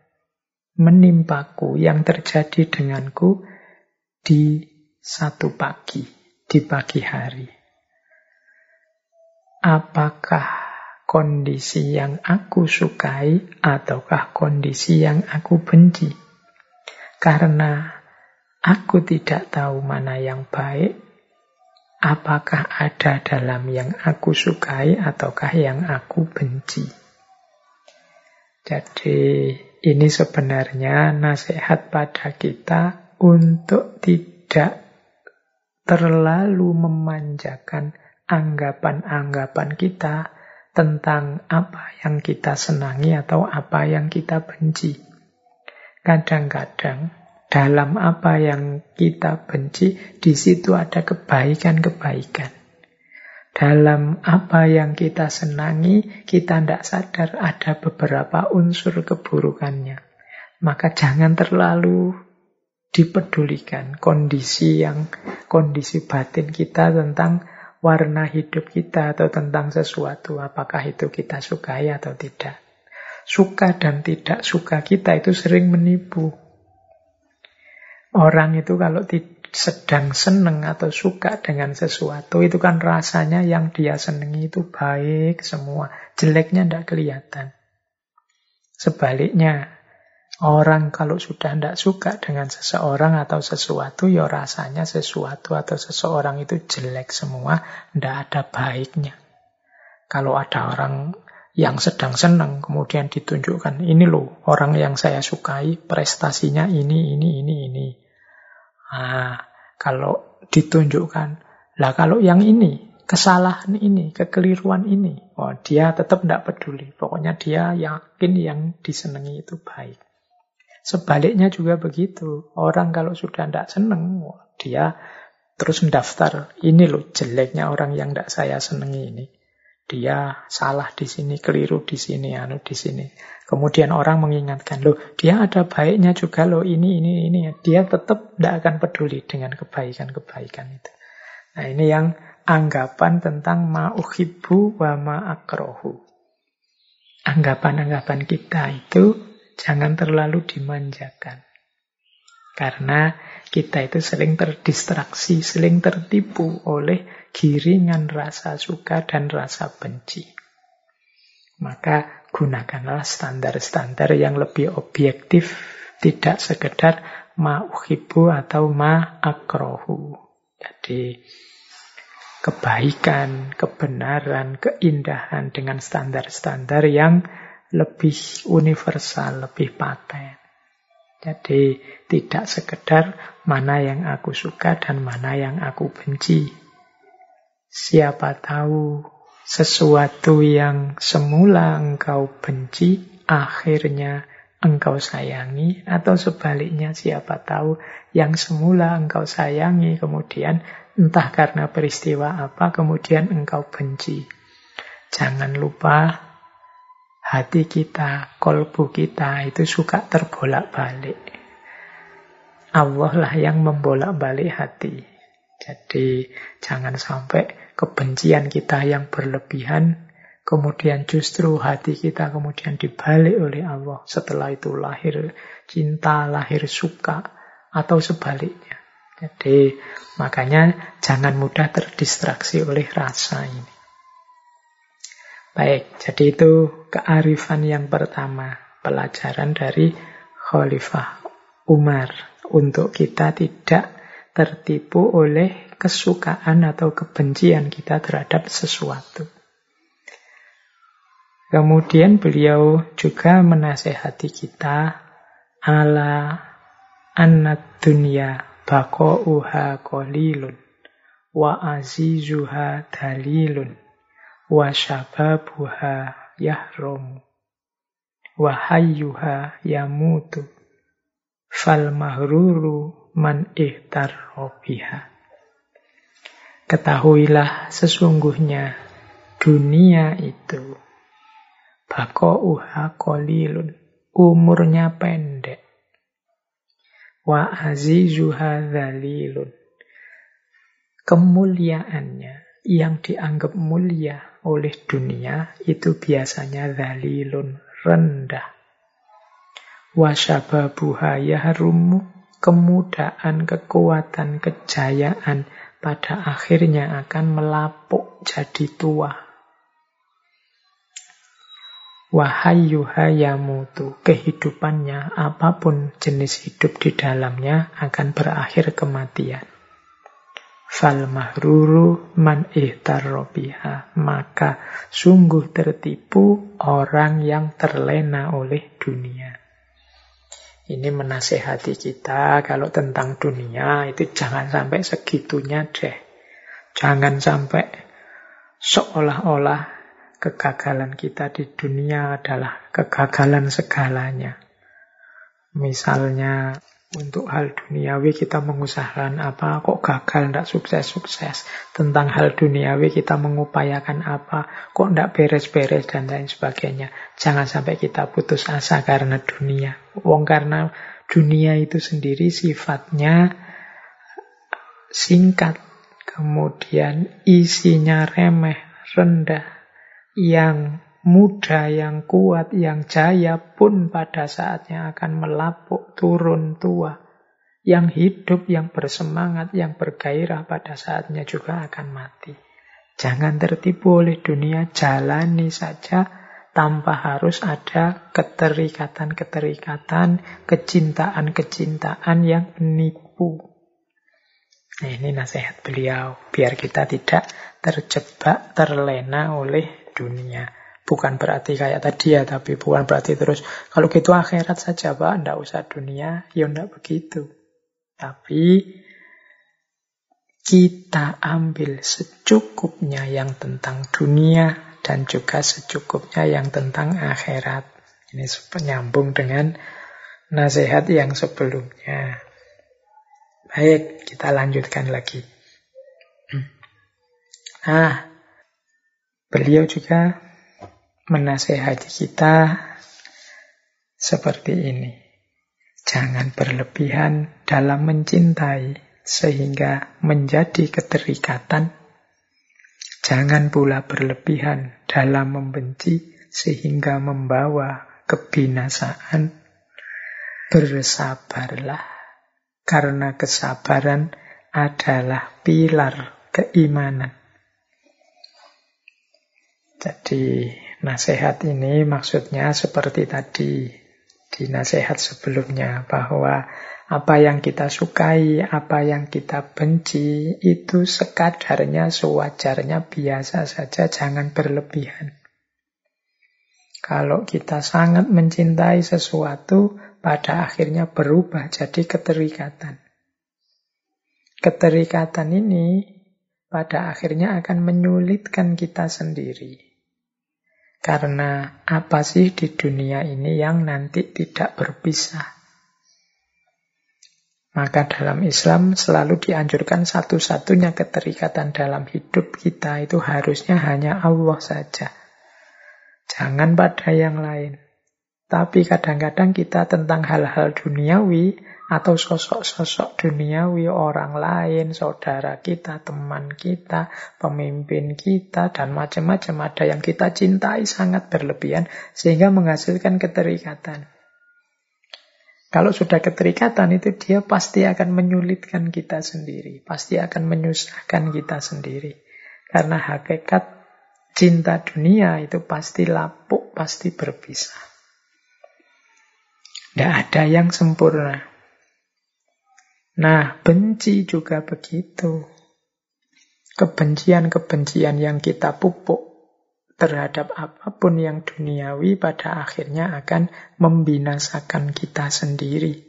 menimpaku, yang terjadi denganku di satu pagi, di pagi hari. Apakah kondisi yang aku sukai ataukah kondisi yang aku benci? Karena aku tidak tahu mana yang baik, apakah ada dalam yang aku sukai ataukah yang aku benci. Jadi ini sebenarnya nasihat pada kita untuk tidak terlalu memanjakan anggapan-anggapan kita tentang apa yang kita senangi atau apa yang kita benci. Kadang-kadang dalam apa yang kita benci, di situ ada kebaikan-kebaikan. Dalam apa yang kita senangi, kita tidak sadar ada beberapa unsur keburukannya. Maka jangan terlalu dipedulikan kondisi yang kondisi batin kita tentang warna hidup kita atau tentang sesuatu apakah itu kita sukai atau tidak. Suka dan tidak suka kita itu sering menipu. Orang itu kalau sedang seneng atau suka dengan sesuatu, itu kan rasanya yang dia senangi itu baik semua. Jeleknya tidak kelihatan. Sebaliknya, orang kalau sudah tidak suka dengan seseorang atau sesuatu, ya rasanya sesuatu atau seseorang itu jelek semua, tidak ada baiknya. Kalau ada orang yang sedang senang, kemudian ditunjukkan, ini loh orang yang saya sukai, prestasinya ini, ini, ini, ini. Nah, kalau ditunjukkan, lah kalau yang ini, kesalahan ini, kekeliruan ini, oh dia tetap tidak peduli. Pokoknya dia yakin yang disenangi itu baik. Sebaliknya juga begitu. Orang kalau sudah tidak senang, oh, dia terus mendaftar. Ini loh jeleknya orang yang tidak saya senangi ini. Dia salah di sini, keliru di sini, anu di sini. Kemudian orang mengingatkan, loh dia ada baiknya juga loh ini, ini, ini. Dia tetap tidak akan peduli dengan kebaikan-kebaikan itu. Nah ini yang anggapan tentang ma'uhibu wa ma'akrohu. Anggapan-anggapan kita itu jangan terlalu dimanjakan. Karena kita itu sering terdistraksi, sering tertipu oleh giringan rasa suka dan rasa benci. Maka gunakanlah standar-standar yang lebih objektif, tidak sekedar ma'uhibu atau ma'akrohu. Jadi kebaikan, kebenaran, keindahan dengan standar-standar yang lebih universal, lebih paten. Jadi tidak sekedar mana yang aku suka dan mana yang aku benci. Siapa tahu sesuatu yang semula engkau benci, akhirnya engkau sayangi, atau sebaliknya siapa tahu yang semula engkau sayangi, kemudian entah karena peristiwa apa, kemudian engkau benci. Jangan lupa hati kita, kolbu kita itu suka terbolak-balik. Allah lah yang membolak-balik hati. Jadi jangan sampai kebencian kita yang berlebihan, kemudian justru hati kita kemudian dibalik oleh Allah. Setelah itu lahir cinta, lahir suka, atau sebaliknya. Jadi makanya jangan mudah terdistraksi oleh rasa ini. Baik, jadi itu kearifan yang pertama, pelajaran dari Khalifah Umar untuk kita tidak tertipu oleh kesukaan atau kebencian kita terhadap sesuatu. Kemudian beliau juga menasehati kita ala annad dunya baqa'uha qalilun wa azizuha dalilun wa syababuha yahrum wa hayyuha yamutu fal mahruru man ihtarro biha Ketahuilah sesungguhnya dunia itu bakouha kolilun umurnya pendek wa azizuha dalilun kemuliaannya yang dianggap mulia oleh dunia itu biasanya dalilun rendah. Wasyababuha yahrumu kemudaan, kekuatan, kejayaan pada akhirnya akan melapuk jadi tua. Wahayyuha yamutu, kehidupannya apa pun jenis hidup di dalamnya akan berakhir kematian. Fal mahruru man ihtarrobiha. Maka sungguh tertipu orang yang terlena oleh dunia. Ini menasehati kita kalau tentang dunia itu jangan sampai segitunya deh. Jangan sampai seolah-olah kegagalan kita di dunia adalah kegagalan segalanya. Misalnya untuk hal duniawi kita mengusahakan apa, kok gagal, tidak sukses-sukses. Tentang hal duniawi kita mengupayakan apa, kok tidak beres-beres dan lain sebagainya. Jangan sampai kita putus asa karena dunia. Wong karena dunia itu sendiri sifatnya singkat, kemudian isinya remeh, rendah, yang muda, yang kuat, yang jaya pun pada saatnya akan melapuk turun tua. Yang hidup, yang bersemangat, yang bergairah pada saatnya juga akan mati. Jangan tertipu oleh dunia, jalani saja tanpa harus ada keterikatan-keterikatan, kecintaan-kecintaan yang menipu. Nah, ini nasihat beliau, biar kita tidak terjebak, terlena oleh dunia. Bukan berarti kayak tadi ya, tapi bukan berarti terus kalau gitu akhirat saja Pak, ndak usah dunia, ya ndak begitu. Tapi kita ambil secukupnya yang tentang dunia dan juga secukupnya yang tentang akhirat. Ini penyambung dengan nasihat yang sebelumnya. Baik, kita lanjutkan lagi. Nah, beliau juga menasehati kita seperti ini. Jangan berlebihan dalam mencintai sehingga menjadi keterikatan. Jangan pula berlebihan dalam membenci sehingga membawa kebinasaan. Bersabarlah karena kesabaran adalah pilar keimanan. Jadi Nasihat ini maksudnya seperti tadi di nasihat sebelumnya bahwa apa yang kita sukai, apa yang kita benci itu sekadarnya, sewajarnya biasa saja, jangan berlebihan. Kalau kita sangat mencintai sesuatu, pada akhirnya berubah jadi keterikatan. Keterikatan ini pada akhirnya akan menyulitkan kita sendiri. Karena apa sih di dunia ini yang nanti tidak berpisah? Maka dalam Islam selalu dianjurkan satu-satunya keterikatan dalam hidup kita itu harusnya hanya Allah saja. Jangan pada yang lain. Tapi kadang-kadang kita tentang hal-hal duniawi atau sosok-sosok duniawi orang lain, saudara kita, teman kita, pemimpin kita, dan macam-macam ada yang kita cintai sangat berlebihan sehingga menghasilkan keterikatan. Kalau sudah keterikatan itu dia pasti akan menyulitkan kita sendiri, pasti akan menyusahkan kita sendiri. Karena hakikat cinta dunia itu pasti lapuk, pasti berpisah. Tidak ada yang sempurna. Nah, benci juga begitu. Kebencian-kebencian yang kita pupuk terhadap apa pun yang duniawi pada akhirnya akan membinasakan kita sendiri.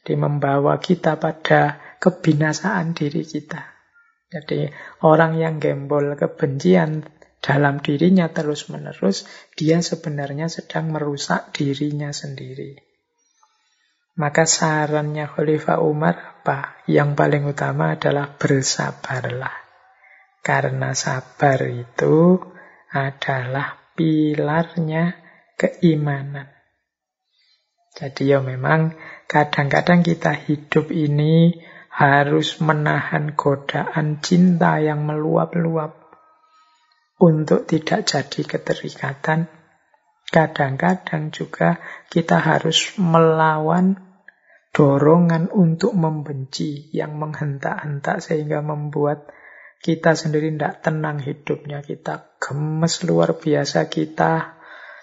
Jadi membawa kita pada kebinasaan diri kita. Jadi orang yang gembol kebencian dalam dirinya terus-menerus, dia sebenarnya sedang merusak dirinya sendiri. Maka sarannya Khalifah Umar apa? Yang paling utama adalah bersabarlah. Karena sabar itu adalah pilarnya keimanan. Jadi ya memang kadang-kadang kita hidup ini harus menahan godaan cinta yang meluap-luap untuk tidak jadi keterikatan. Kadang-kadang juga kita harus melawan dorongan untuk membenci yang menghentak-hentak sehingga membuat kita sendiri tidak tenang hidupnya. Kita gemes luar biasa, kita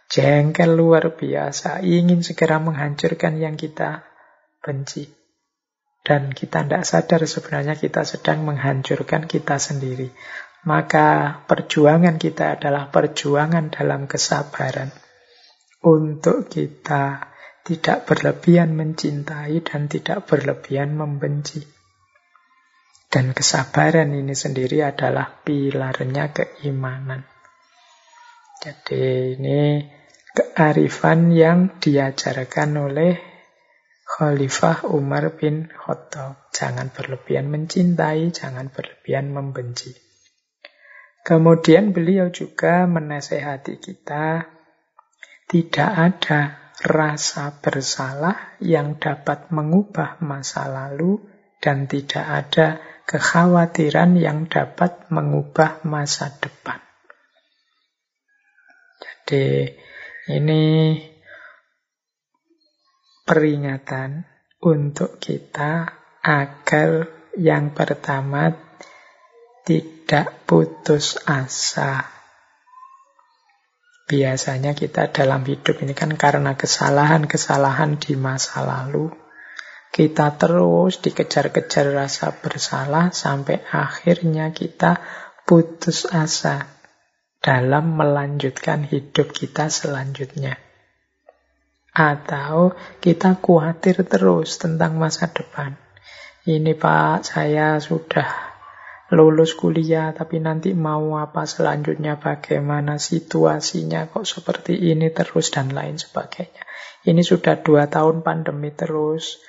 jengkel luar biasa, ingin segera menghancurkan yang kita benci. Dan kita tidak sadar sebenarnya kita sedang menghancurkan kita sendiri. Maka perjuangan kita adalah perjuangan dalam kesabaran. Untuk kita tidak berlebihan mencintai dan tidak berlebihan membenci. Dan kesabaran ini sendiri adalah pilarnya keimanan. Jadi ini kearifan yang diajarkan oleh Khalifah Umar bin Khattab. Jangan berlebihan mencintai, jangan berlebihan membenci. Kemudian beliau juga menasehati kita, tidak ada rasa bersalah yang dapat mengubah masa lalu dan tidak ada kekhawatiran yang dapat mengubah masa depan. Jadi ini peringatan untuk kita agar yang pertama tidak putus asa. Biasanya kita dalam hidup ini kan karena kesalahan-kesalahan di masa lalu, kita terus dikejar-kejar rasa bersalah sampai akhirnya kita putus asa dalam melanjutkan hidup kita selanjutnya. Atau kita khawatir terus tentang masa depan. Ini Pak, saya sudah lulus kuliah, tapi nanti mau apa selanjutnya, bagaimana situasinya, kok seperti ini terus, dan lain sebagainya. Ini sudah dua tahun pandemi terus,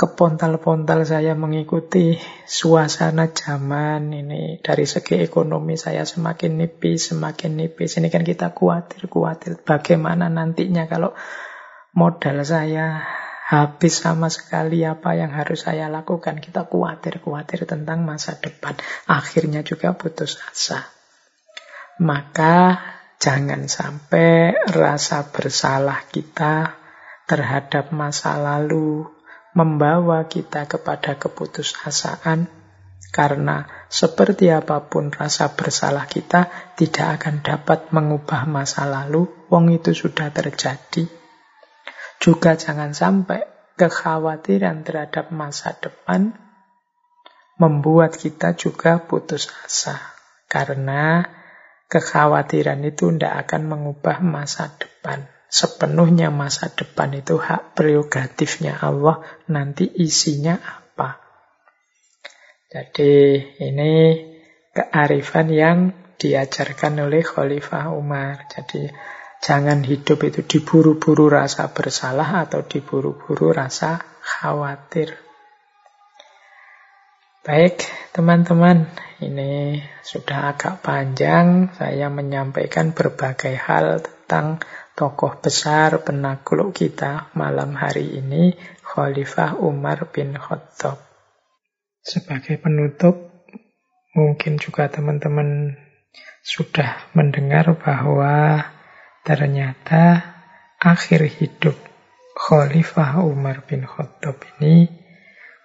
kepontal-pontal saya mengikuti suasana zaman ini dari segi ekonomi saya semakin nipis, semakin nipis. Ini kan kita khawatir, khawatir bagaimana nantinya kalau modal saya habis sama sekali apa yang harus saya lakukan. Kita khawatir, khawatir tentang masa depan. Akhirnya juga putus asa. Maka jangan sampai rasa bersalah kita terhadap masa lalu, membawa kita kepada keputusasaan karena seperti apa pun rasa bersalah kita tidak akan dapat mengubah masa lalu, wong itu sudah terjadi. Juga jangan sampai kekhawatiran terhadap masa depan membuat kita juga putus asa. Karena kekhawatiran itu tidak akan mengubah masa depan sepenuhnya masa depan itu hak prerogatifnya Allah, nanti isinya apa. Jadi ini kearifan yang diajarkan oleh Khalifah Umar. Jadi jangan hidup itu diburu-buru rasa bersalah atau diburu-buru rasa khawatir. Baik, teman-teman, ini sudah agak panjang saya menyampaikan berbagai hal tentang tokoh besar penakluk kita malam hari ini, Khalifah Umar bin Khattab. Sebagai penutup, mungkin juga teman-teman sudah mendengar bahwa ternyata akhir hidup Khalifah Umar bin Khattab ini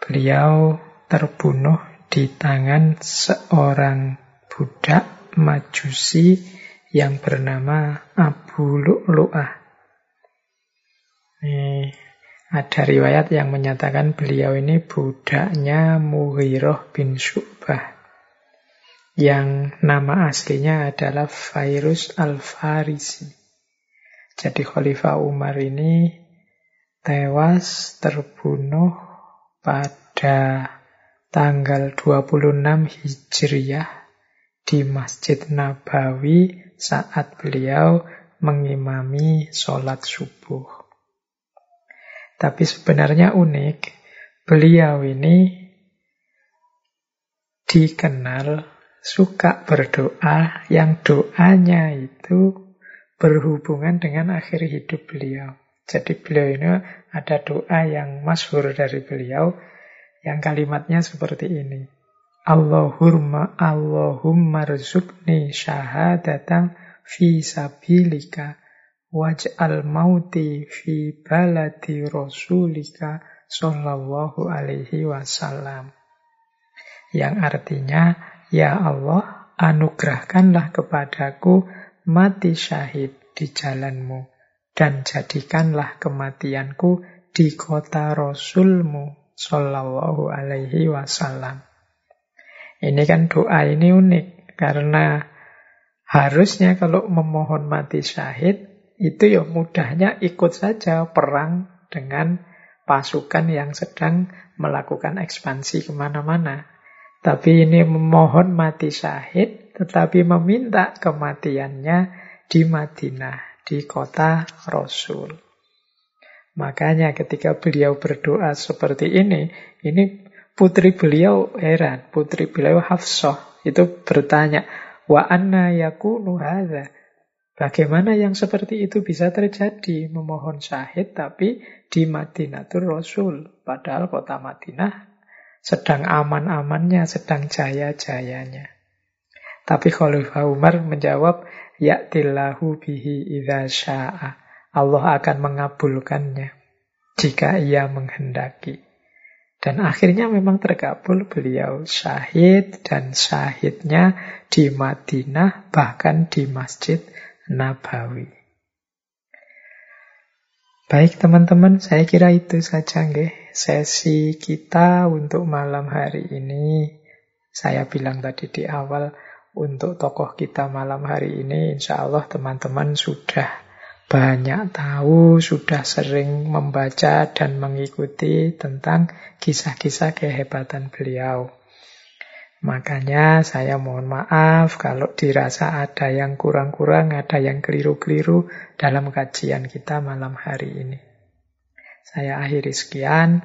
beliau terbunuh di tangan seorang budak majusi yang bernama Abu Lu'lu'ah. Ada riwayat yang menyatakan beliau ini budaknya Mughirah bin Syu'bah. Yang nama aslinya adalah Virus Al-Farisi. Jadi Khalifah Umar ini tewas terbunuh pada tanggal 26 Hijriah di Masjid Nabawi saat beliau mengimami sholat subuh. Tapi sebenarnya unik, beliau ini dikenal suka berdoa yang doanya itu berhubungan dengan akhir hidup beliau. Jadi beliau ini ada doa yang masyhur dari beliau yang kalimatnya seperti ini. Allahumma Allahumma rizukni syahadatan fi sabilika waj'al mauti fi baladi rasulika sallallahu alaihi wasallam. Yang artinya, Ya Allah, anugerahkanlah kepadaku mati syahid di jalanmu, dan jadikanlah kematianku di kota Rasulmu, Sallallahu Alaihi Wasallam. Ini kan doa ini unik, karena harusnya kalau memohon mati syahid, itu ya mudahnya ikut saja perang dengan pasukan yang sedang melakukan ekspansi ke mana-mana. Tapi ini memohon mati syahid, tetapi meminta kematiannya di Madinah, di kota Rasul. Makanya ketika beliau berdoa seperti ini, ini putri beliau heran, putri beliau Hafsah itu bertanya, wa anna yakunu hadha? Bagaimana yang seperti itu bisa terjadi? Memohon syahid tapi di Madinatul Rasul. Padahal kota Madinah sedang aman-amannya, sedang jaya-jayanya. Tapi Khalifah Umar menjawab, Ya'tillahu bihi idha sya'a. Allah akan mengabulkannya jika ia menghendaki. Dan akhirnya memang terkabul beliau syahid dan syahidnya di Madinah bahkan di Masjid Nabawi. Baik teman-teman, saya kira itu saja nggih sesi kita untuk malam hari ini. Saya bilang tadi di awal untuk tokoh kita malam hari ini insya Allah teman-teman sudah banyak tahu, sudah sering membaca dan mengikuti tentang kisah-kisah kehebatan beliau. Makanya saya mohon maaf kalau dirasa ada yang kurang-kurang, ada yang keliru-keliru dalam kajian kita malam hari ini. Saya akhiri sekian.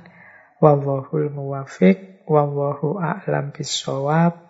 Wallahul muwafiq, wallahu a'lam bisawab.